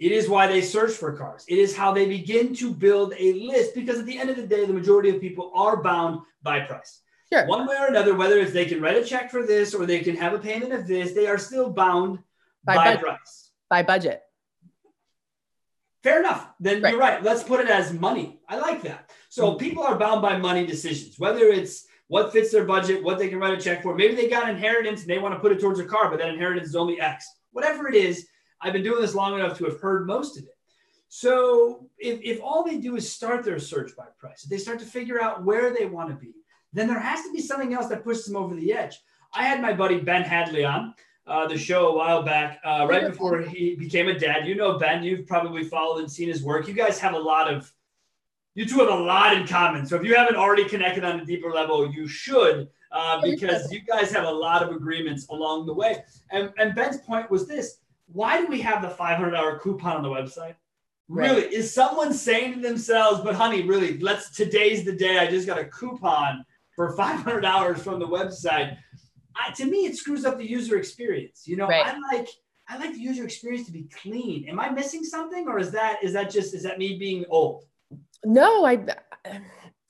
It is why they search for cars. It is how they begin to build a list because at the end of the day, the majority of people are bound by price. Sure. One way or another, whether it's they can write a check for this or they can have a payment of this, they are still bound by, by price. By budget. Fair enough. Then right. you're right. Let's put it as money. I like that. So mm-hmm. people are bound by money decisions, whether it's what fits their budget, what they can write a check for. Maybe they got inheritance and they want to put it towards a car, but that inheritance is only X. Whatever it is, I've been doing this long enough to have heard most of it. So if, if all they do is start their search by price, if they start to figure out where they want to be, then there has to be something else that pushes them over the edge. I had my buddy Ben Hadley on uh, the show a while back, uh, right before he became a dad. You know Ben, you've probably followed and seen his work. You guys have a lot of you two have a lot in common. So if you haven't already connected on a deeper level, you should, uh, because you guys have a lot of agreements along the way. And, and Ben's point was this why do we have the $500 coupon on the website? Right. Really, is someone saying to themselves, but honey, really, let's today's the day. I just got a coupon for $500 from the website. I, to me, it screws up the user experience. You know, right. I like I like the user experience to be clean. Am I missing something, or is that is that just is that me being old? no, I,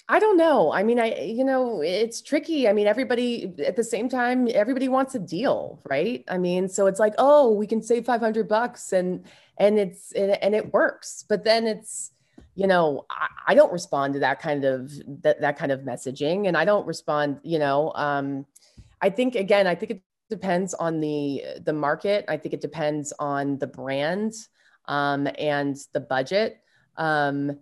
I don't know. I mean, I, you know, it's tricky. I mean, everybody at the same time, everybody wants a deal, right? I mean, so it's like, oh, we can save 500 bucks and, and it's, and it works. But then it's, you know, I, I don't respond to that kind of, that, that kind of messaging. And I don't respond, you know, um, I think, again, I think it depends on the, the market. I think it depends on the brand um, and the budget. Um,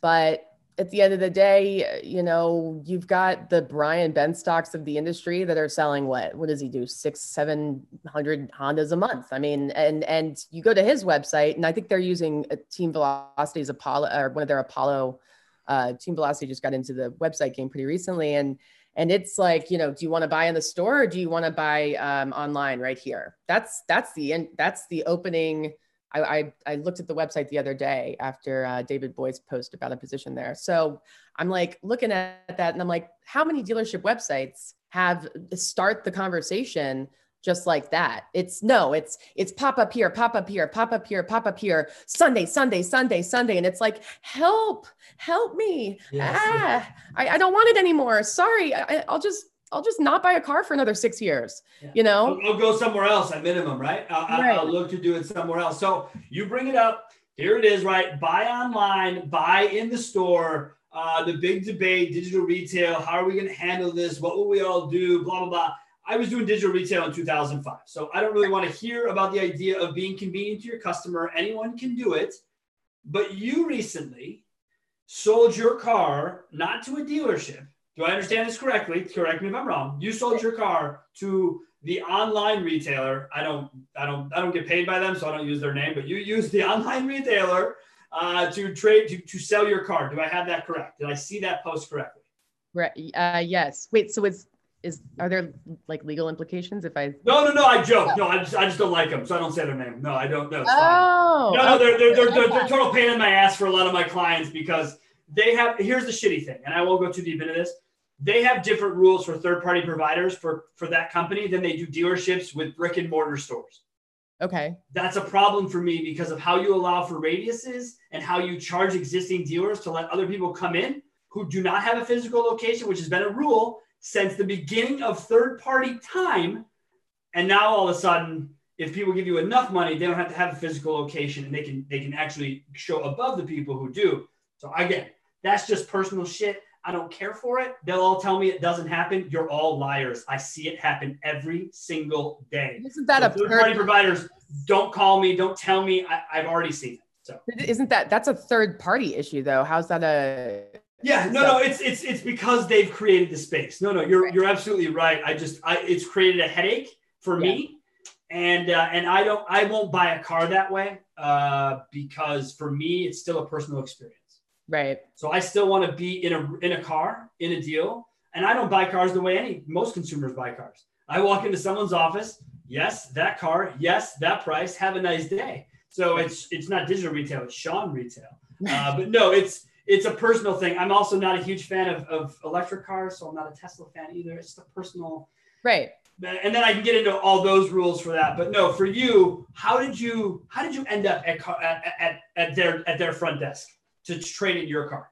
but at the end of the day, you know, you've got the Brian Benstocks of the industry that are selling what? What does he do? Six, seven hundred Hondas a month. I mean, and and you go to his website, and I think they're using Team Velocity's Apollo or one of their Apollo. Uh, Team Velocity just got into the website game pretty recently, and and it's like, you know, do you want to buy in the store or do you want to buy um, online right here? That's that's the that's the opening I, I, I, looked at the website the other day after uh, David Boyd's post about a position there. So I'm like looking at that and I'm like, how many dealership websites have start the conversation just like that? It's no, it's it's pop up here, pop up here, pop up here, pop up here, Sunday, Sunday, Sunday, Sunday. And it's like, help, help me. Yes. Ah, I, I don't want it anymore. Sorry. I, I'll just I'll just not buy a car for another six years. Yeah. You know, I'll, I'll, go somewhere else at minimum, right? I'll, right? I'll, look to do it somewhere else. So you bring it up. Here it is, right? Buy online, buy in the store. Uh, the big debate, digital retail. How are we going to handle this? What will we all do? Blah blah blah. I was doing digital retail in 2005, so I don't really want to hear about the idea of being convenient to your customer. Anyone can do it, but you recently sold your car not to a dealership do I understand this correctly? Correct me if I'm wrong. You sold your car to the online retailer. I don't, I don't, I don't get paid by them, so I don't use their name. But you use the online retailer uh, to trade to, to sell your car. Do I have that correct? Did I see that post correctly? Right. Uh, yes. Wait. So it's is are there like legal implications if I? No, no, no. I joke. No, I just I just don't like them, so I don't say their name. No, I don't know. Oh, no, no, they're they're, they're, they're, they're total pain in my ass for a lot of my clients because they have. Here's the shitty thing, and I won't go too deep into this. They have different rules for third party providers for for that company than they do dealerships with brick and mortar stores. Okay. That's a problem for me because of how you allow for radiuses and how you charge existing dealers to let other people come in who do not have a physical location, which has been a rule since the beginning of third party time. And now all of a sudden, if people give you enough money, they don't have to have a physical location and they can they can actually show above the people who do. So again, that's just personal shit. I don't care for it. They'll all tell me it doesn't happen. You're all liars. I see it happen every single day. Isn't that so a third party providers? Don't call me. Don't tell me. I, I've already seen it. So isn't that that's a third party issue though? How's that a yeah, no, no, it's it's it's because they've created the space. No, no, you're right. you're absolutely right. I just I it's created a headache for yeah. me, and uh, and I don't I won't buy a car that way uh, because for me it's still a personal experience. Right. So I still want to be in a in a car in a deal, and I don't buy cars the way any most consumers buy cars. I walk into someone's office. Yes, that car. Yes, that price. Have a nice day. So it's it's not digital retail. It's Sean retail. Uh, but no, it's it's a personal thing. I'm also not a huge fan of, of electric cars, so I'm not a Tesla fan either. It's just a personal. Right. And then I can get into all those rules for that. But no, for you, how did you how did you end up at at, at, at their at their front desk to trade in your car?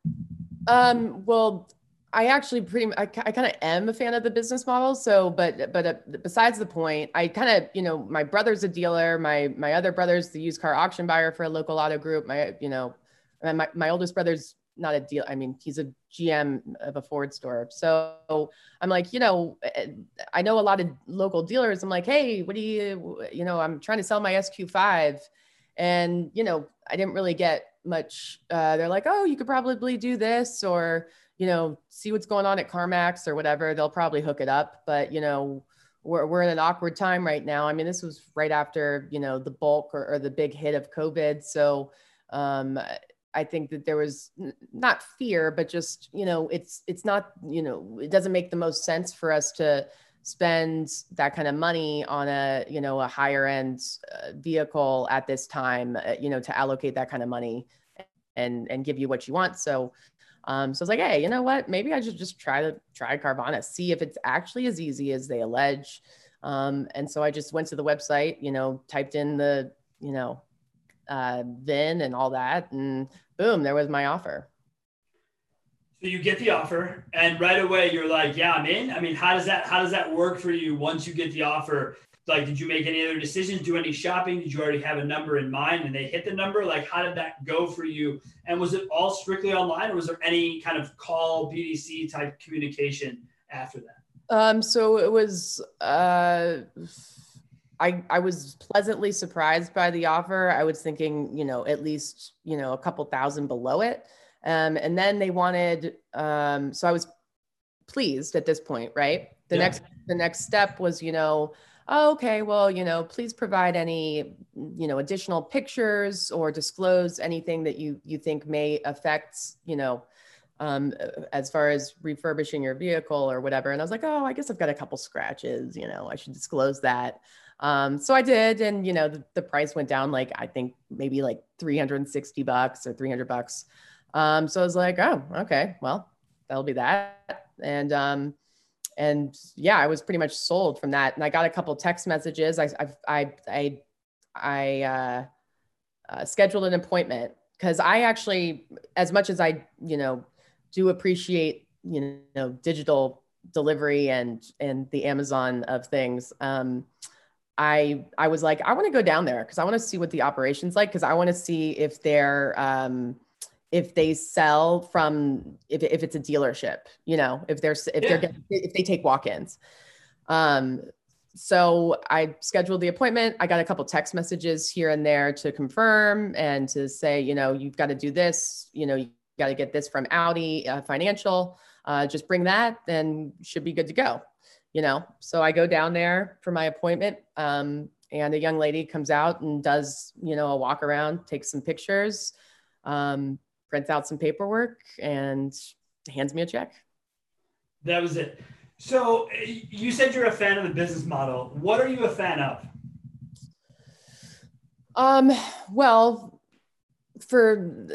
Um. Well, I actually pretty I, I kind of am a fan of the business model. So, but but uh, besides the point, I kind of you know my brother's a dealer. My my other brother's the used car auction buyer for a local auto group. My you know my my oldest brother's not a deal. I mean, he's a GM of a Ford store. So I'm like, you know, eh, I know a lot of local dealers. I'm like, hey, what do you, you know, I'm trying to sell my SQ5. And, you know, I didn't really get much. Uh, they're like, oh, you could probably do this or, you know, see what's going on at CarMax or whatever. They'll probably hook it up. But, you know, we're, we're in an awkward time right now. I mean, this was right after, you know, the bulk or, or the big hit of COVID. So, um, I think that there was not fear, but just you know, it's it's not you know, it doesn't make the most sense for us to spend that kind of money on a you know a higher end uh, vehicle at this time. Uh, you know, to allocate that kind of money and and give you what you want. So. Um, so I was like, hey, you know what? Maybe I should just try to try Carvana, see if it's actually as easy as they allege. Um, and so I just went to the website, you know, typed in the, you know, uh, VIN and all that, and boom, there was my offer. So you get the offer, and right away you're like, "Yeah, I'm in." I mean, how does that how does that work for you once you get the offer? Like, did you make any other decisions? Do any shopping? Did you already have a number in mind, and they hit the number? Like, how did that go for you? And was it all strictly online, or was there any kind of call BDC type communication after that? Um, so it was. Uh I, I was pleasantly surprised by the offer. I was thinking, you know, at least, you know, a couple thousand below it. Um, and then they wanted, um, so I was pleased at this point, right? The yeah. next, the next step was, you know, oh, okay, well, you know, please provide any, you know, additional pictures or disclose anything that you, you think may affect, you know, um, as far as refurbishing your vehicle or whatever. And I was like, oh, I guess I've got a couple scratches, you know, I should disclose that. Um, so I did, and you know, the, the, price went down like I think maybe like 360 bucks or 300 bucks. Um, so I was like, oh, okay, well, that'll be that. And um, and yeah, I was pretty much sold from that. And I got a couple text messages. I I I I, uh, uh, scheduled an appointment because I actually, as much as I you know do appreciate you know digital delivery and and the Amazon of things. Um, I I was like, I want to go down there because I want to see what the operations like because I want to see if they're um, if they sell from if, if it's a dealership, you know, if they're if yeah. they're if they take walk-ins. Um, so I scheduled the appointment. I got a couple text messages here and there to confirm and to say, you know, you've got to do this. You know, you got to get this from Audi uh, Financial. Uh, just bring that, and should be good to go you know so i go down there for my appointment um, and a young lady comes out and does you know a walk around takes some pictures um, prints out some paperwork and hands me a check that was it So you said you're a fan of the business model. What are you a fan of? Um, well, for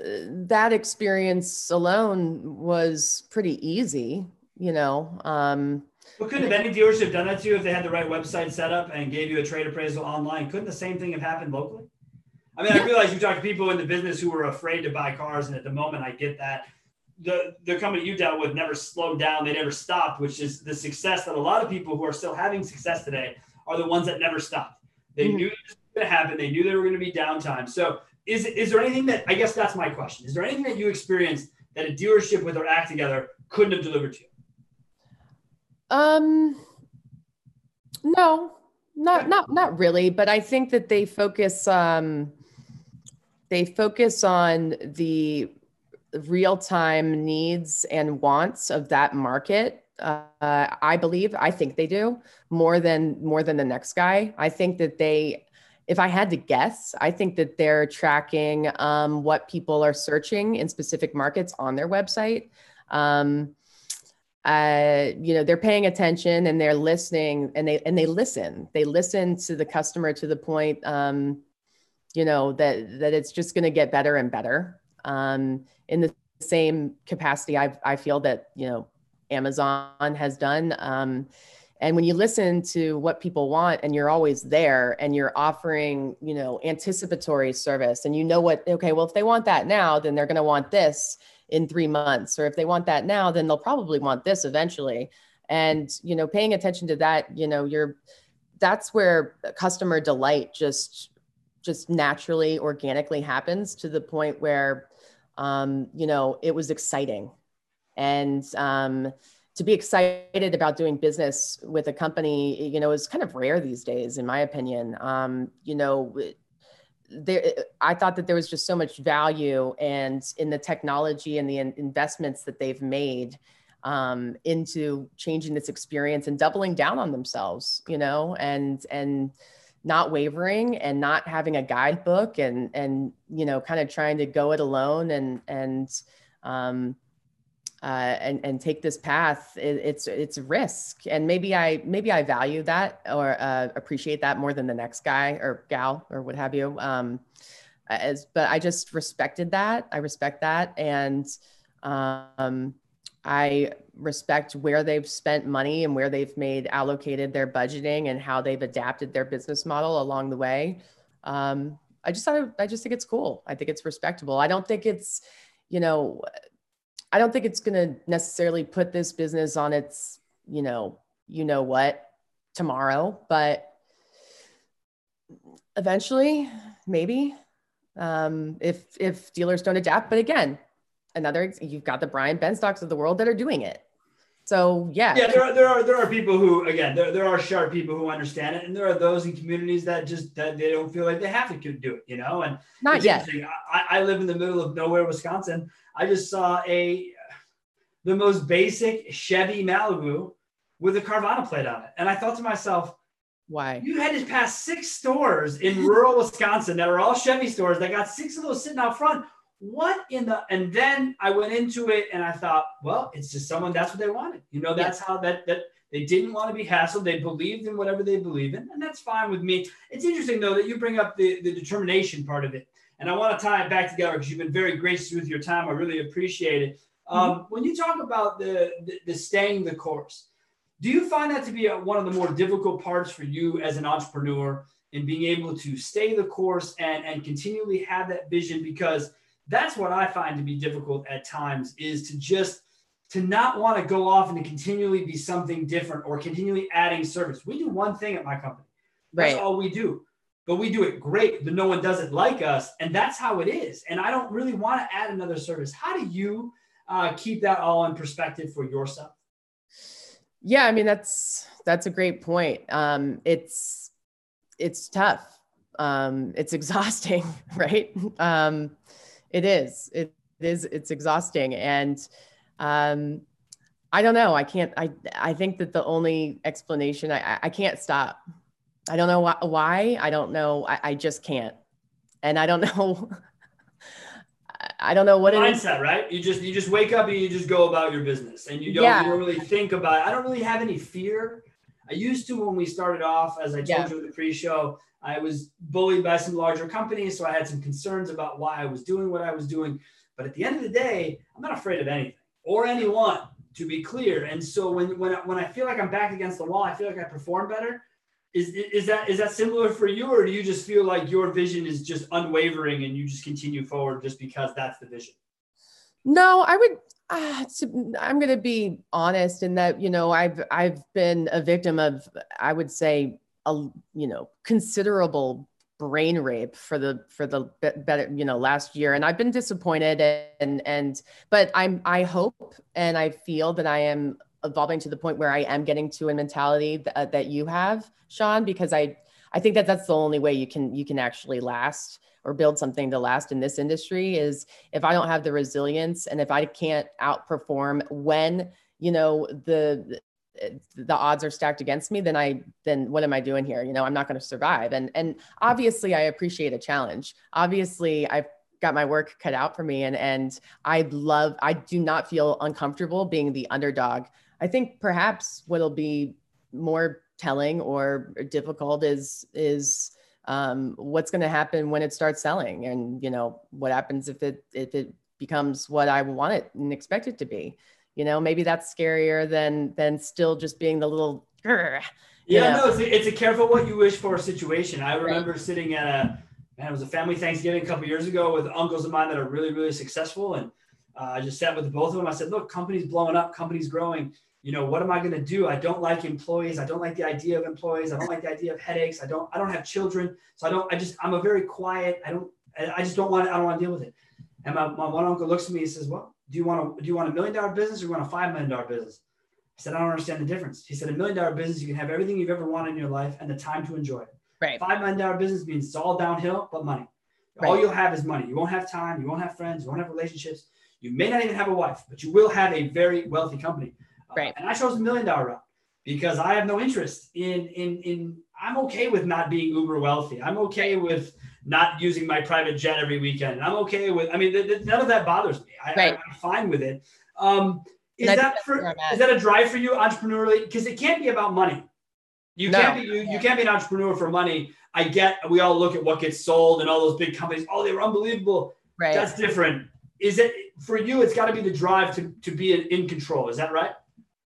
that experience alone was pretty easy, you know. Um, but couldn't have any dealership done that to you if they had the right website set up and gave you a trade appraisal online? Couldn't the same thing have happened locally? I mean. I realize you talk to people in the business who were afraid to buy cars, and at the moment, I get that. The the company you dealt with never slowed down; they never stopped, which is the success that a lot of people who are still having success today are the ones that never stopped. They mm-hmm. knew this was going to happen. They knew there were going to be downtime. So, is is there anything that I guess that's my question? Is there anything that you experienced that a dealership with their act together couldn't have delivered to you? Um, no, not not not really. But I think that they focus. Um, they focus on the real time needs and wants of that market. Uh, i believe i think they do more than more than the next guy. I think that they if i had to guess i think that they're tracking um, what people are searching in specific markets on their website. Um, uh, you know they're paying attention and they're listening and they and they listen. They listen to the customer to the point um, you know that that it's just going to get better and better. Um, in the same capacity I, I feel that you know amazon has done um, and when you listen to what people want and you're always there and you're offering you know anticipatory service and you know what okay well if they want that now then they're going to want this in three months or if they want that now then they'll probably want this eventually. And you know paying attention to that you know you're that's where customer delight just just naturally, organically happens to the point where, um, you know, it was exciting. And um, to be excited about doing business with a company, you know, is kind of rare these days, in my opinion. Um, you know, there, I thought that there was just so much value and in the technology and the investments that they've made um, into changing this experience and doubling down on themselves, you know, and and not wavering and not having a guidebook and and you know kind of trying to go it alone and and um uh, and and take this path it, it's it's a risk. And maybe i maybe i value that or uh, appreciate that more than the next guy or gal or what have you um as but i just respected that i respect that and um I respect where they've spent money and where they've made allocated their budgeting and how they've adapted their business model along the way. Um, I just thought, I just think it's cool. I think it's respectable. I don't think it's, you know, I don't think it's going to necessarily put this business on its, you know, you know what tomorrow, but eventually, maybe um, if if dealers don't adapt. But again, another you've got the Brian Benstocks of the world that are doing it. So yeah. Yeah, there are there are there are people who again there, there are sharp people who understand it, and there are those in communities that just that they don't feel like they have to do it, you know. And not yet. I, I live in the middle of nowhere, Wisconsin. I just saw a the most basic Chevy Malibu with a Carvana plate on it, and I thought to myself, why? You had to pass six stores in rural Wisconsin that are all Chevy stores that got six of those sitting out front what in the and then i went into it and i thought well it's just someone that's what they wanted. You know that's how that that they didn't want to be hassled. They believed in whatever they believe in and that's fine with me. It's interesting though that you bring up the the determination part of it and i want to tie it back together because you've been very gracious with your time. I really appreciate it. Mm-hmm. um, when you talk about the, the, the staying the course do you find that to be a, one of the more difficult parts for you as an entrepreneur in being able to stay the course and and continually have that vision? Because that's what I find to be difficult at times is to just to not want to go off and to continually be something different or continually adding service. We do one thing at my company. That's right. all we do. But we do it great, but no one does it like us. And that's how it is. And I don't really want to add another service. How do you uh, keep that all in perspective for yourself? Yeah, I mean that's that's a great point. Um, it's it's tough. Um, it's exhausting, right? Um, it is. It is. It's exhausting, and um, I don't know. I can't. I I think that the only explanation I I can't stop. I don't know why. I don't know. I, I just can't, and I don't know. I don't know what mindset, right? You just you just wake up and you just go about your business, and you don't, yeah. you don't really think about. It. I don't really have any fear. I used to when we started off, as I told yeah. you in the pre-show. I was bullied by some larger companies, so I had some concerns about why I was doing what I was doing. But at the end of the day, I'm not afraid of anything or anyone, to be clear. And so when when I, when I feel like I'm back against the wall, I feel like I perform better. Is, is that is that similar for you, or do you just feel like your vision is just unwavering and you just continue forward just because that's the vision? No, I would. Uh, I'm going to be honest in that you know I've I've been a victim of I would say a you know considerable brain rape for the for the better you know last year. And i've been disappointed and and but i'm i hope and i feel that i am evolving to the point where i am getting to a mentality that, that you have sean because i i think that that's the only way you can you can actually last or build something to last in this industry is if i don't have the resilience and if i can't outperform when you know the the odds are stacked against me then i then what am i doing here? You know i'm not going to survive. And and obviously i appreciate a challenge. Obviously i've got my work cut out for me and and i love i do not feel uncomfortable being the underdog. I think perhaps what'll be more telling or difficult is is um, what's going to happen when it starts selling and you know what happens if it if it becomes what i want it and expect it to be. You know maybe that's scarier than than still just being the little yeah know? no it's a, it's a careful what you wish for situation. I remember right. sitting at a man it was a family thanksgiving a couple years ago with uncles of mine that are really really successful. And uh, i just sat with both of them. I said look companies blowing up. Companies growing you know what am i going to do i don't like employees i don't like the idea of employees i don't like the idea of headaches i don't i don't have children so i don't i just i'm a very quiet i don't i just don't want to, i don't want to deal with it and my, my one uncle looks at me and says well do you want to do you want a million dollar business or you want a five million dollar business? I said, I don't understand the difference. He said, a million dollar business, you can have everything you've ever wanted in your life and the time to enjoy it. Right. Five million dollar business means it's all downhill, but money. Right. All you'll have is money. You won't have time. You won't have friends. You won't have relationships. You may not even have a wife, but you will have a very wealthy company. Uh, right. Uh, and I chose the million dollar route because I have no interest in in in. I'm okay with not being uber wealthy. I'm okay with not using my private jet every weekend. I'm okay with. I mean, th- th- none of that bothers me. I, right. I'm fine with it. Um, is that for, is that a drive for you entrepreneurially? Because it can't be about money. You no. can't be you, you can't be an entrepreneur for money. I get we all look at what gets sold and all those big companies. Oh, they were unbelievable. Right. That's different. Is it for you? It's got to be the drive to to be in, in control. Is that right?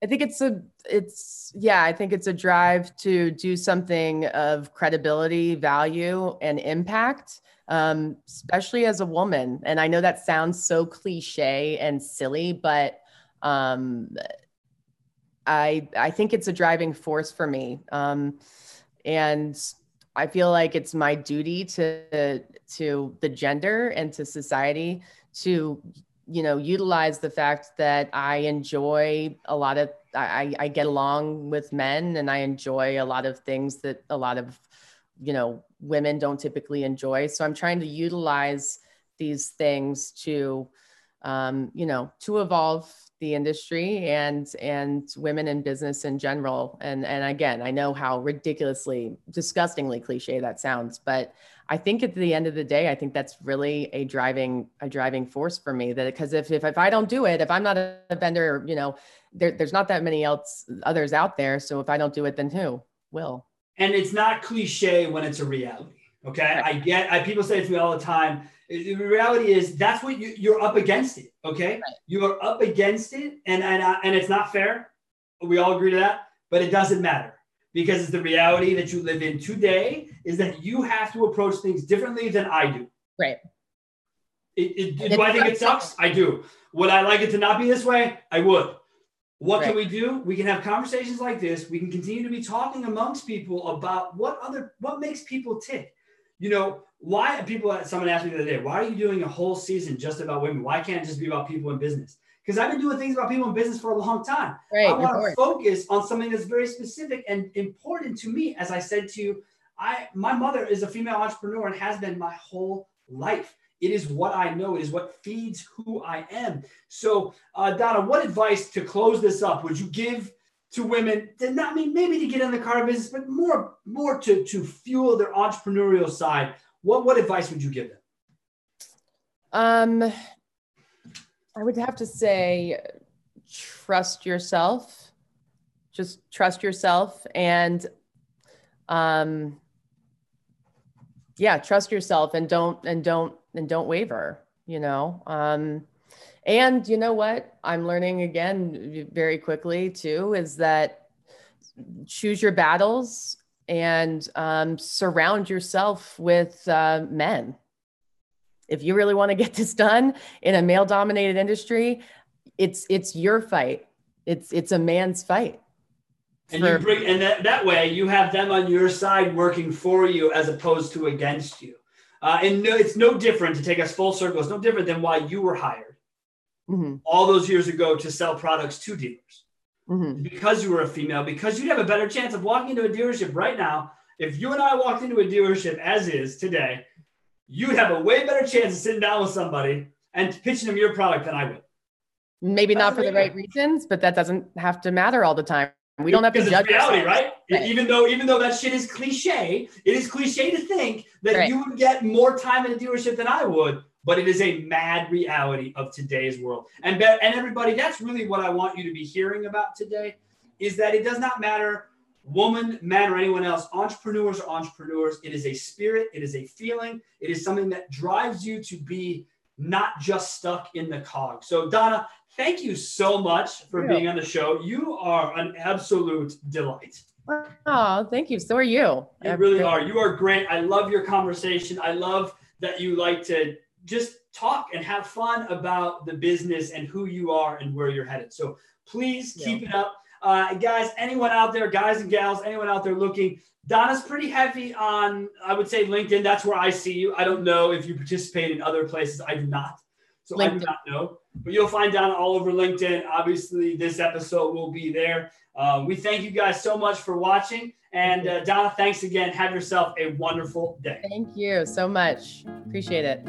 I think it's a it's yeah, I think it's a drive to do something of credibility, value, and impact um, especially as a woman. And I know that sounds so cliche and silly, but um, I I think it's a driving force for me. Um, and I feel like it's my duty to to the gender and to society to you know utilize the fact that I enjoy a lot of I, I get along with men and I enjoy a lot of things that a lot of you know women don't typically enjoy. So i'm trying to utilize these things to um, you know to evolve the industry and and women in business in general. And and again i know how ridiculously disgustingly cliche that sounds but i think at the end of the day i think that's really a driving a driving force for me that because if, if if i don't do it if i'm not a vendor you know there, there's not that many else others out there so if i don't do it then who will and it's not cliche when it's a reality. Okay, right. I get. I, people say it to me all the time. The reality is that's what you, you're up against it. Okay, right. you are up against it, and and uh, and it's not fair. We all agree to that, but it doesn't matter because it's the reality that you live in today. Is that you have to approach things differently than I do. Right. It, it, do I think it sucks? I do. Would I like it to not be this way? I would. What right. can we do? We can have conversations like this. We can continue to be talking amongst people about what other what makes people tick. You know, why people someone asked me the other day, why are you doing a whole season just about women? Why can't it just be about people in business? Because I've been doing things about people in business for a long time. Right, I want to focus on something that's very specific and important to me. As I said to you, I my mother is a female entrepreneur and has been my whole life. It is what I know. It is what feeds who I am. So, uh, Donna, what advice to close this up would you give to women to not mean maybe to get in the car business, but more more to to fuel their entrepreneurial side? What what advice would you give them? Um, I would have to say, trust yourself. Just trust yourself, and um, yeah, trust yourself, and don't and don't and don't waver. You know, um, and you know what? I'm learning again very quickly too is that choose your battles and um, surround yourself with uh, men. If you really want to get this done in a male dominated industry, it's it's your fight. It's it's a man's fight. And for, you bring and that, that way you have them on your side working for you as opposed to against you. Uh, and no, it's no different to take us full circle. It's no different than why you were hired mm-hmm. all those years ago to sell products to dealers mm-hmm. because you were a female, because you'd have a better chance of walking into a dealership right now. If you and I walked into a dealership as is today, you'd have a way better chance of sitting down with somebody and pitching them your product than I would. Maybe That's not for the right reasons, but that doesn't have to matter all the time. We don't have to judge reality, right? right? Even though even though that shit is cliche, it is cliche to think that right. you would get more time in a dealership than I would but it is a mad reality of today's world. And and everybody, that's really what I want you to be hearing about today is that it does not matter woman, man, or anyone else. Entrepreneurs are entrepreneurs. It is a spirit, it is a feeling, it is something that drives you to be not just stuck in the cog. So, Donna, thank you so much for yeah. being on the show. You are an absolute delight. Oh, thank you. So are you. You really are. You are great. I love your conversation. I love that you like to just talk and have fun about the business and who you are and where you're headed. So please keep yeah. it up. Uh, guys, anyone out there, guys and gals, anyone out there looking, Donna's pretty heavy on, I would say, LinkedIn. That's where I see you. I don't know if you participate in other places. I do not. So LinkedIn. I do not know. But you'll find Donna all over LinkedIn. Obviously, this episode will be there. Um, we thank you guys so much for watching. And uh, Donna, thanks again. Have yourself a wonderful day. Thank you so much. Appreciate it.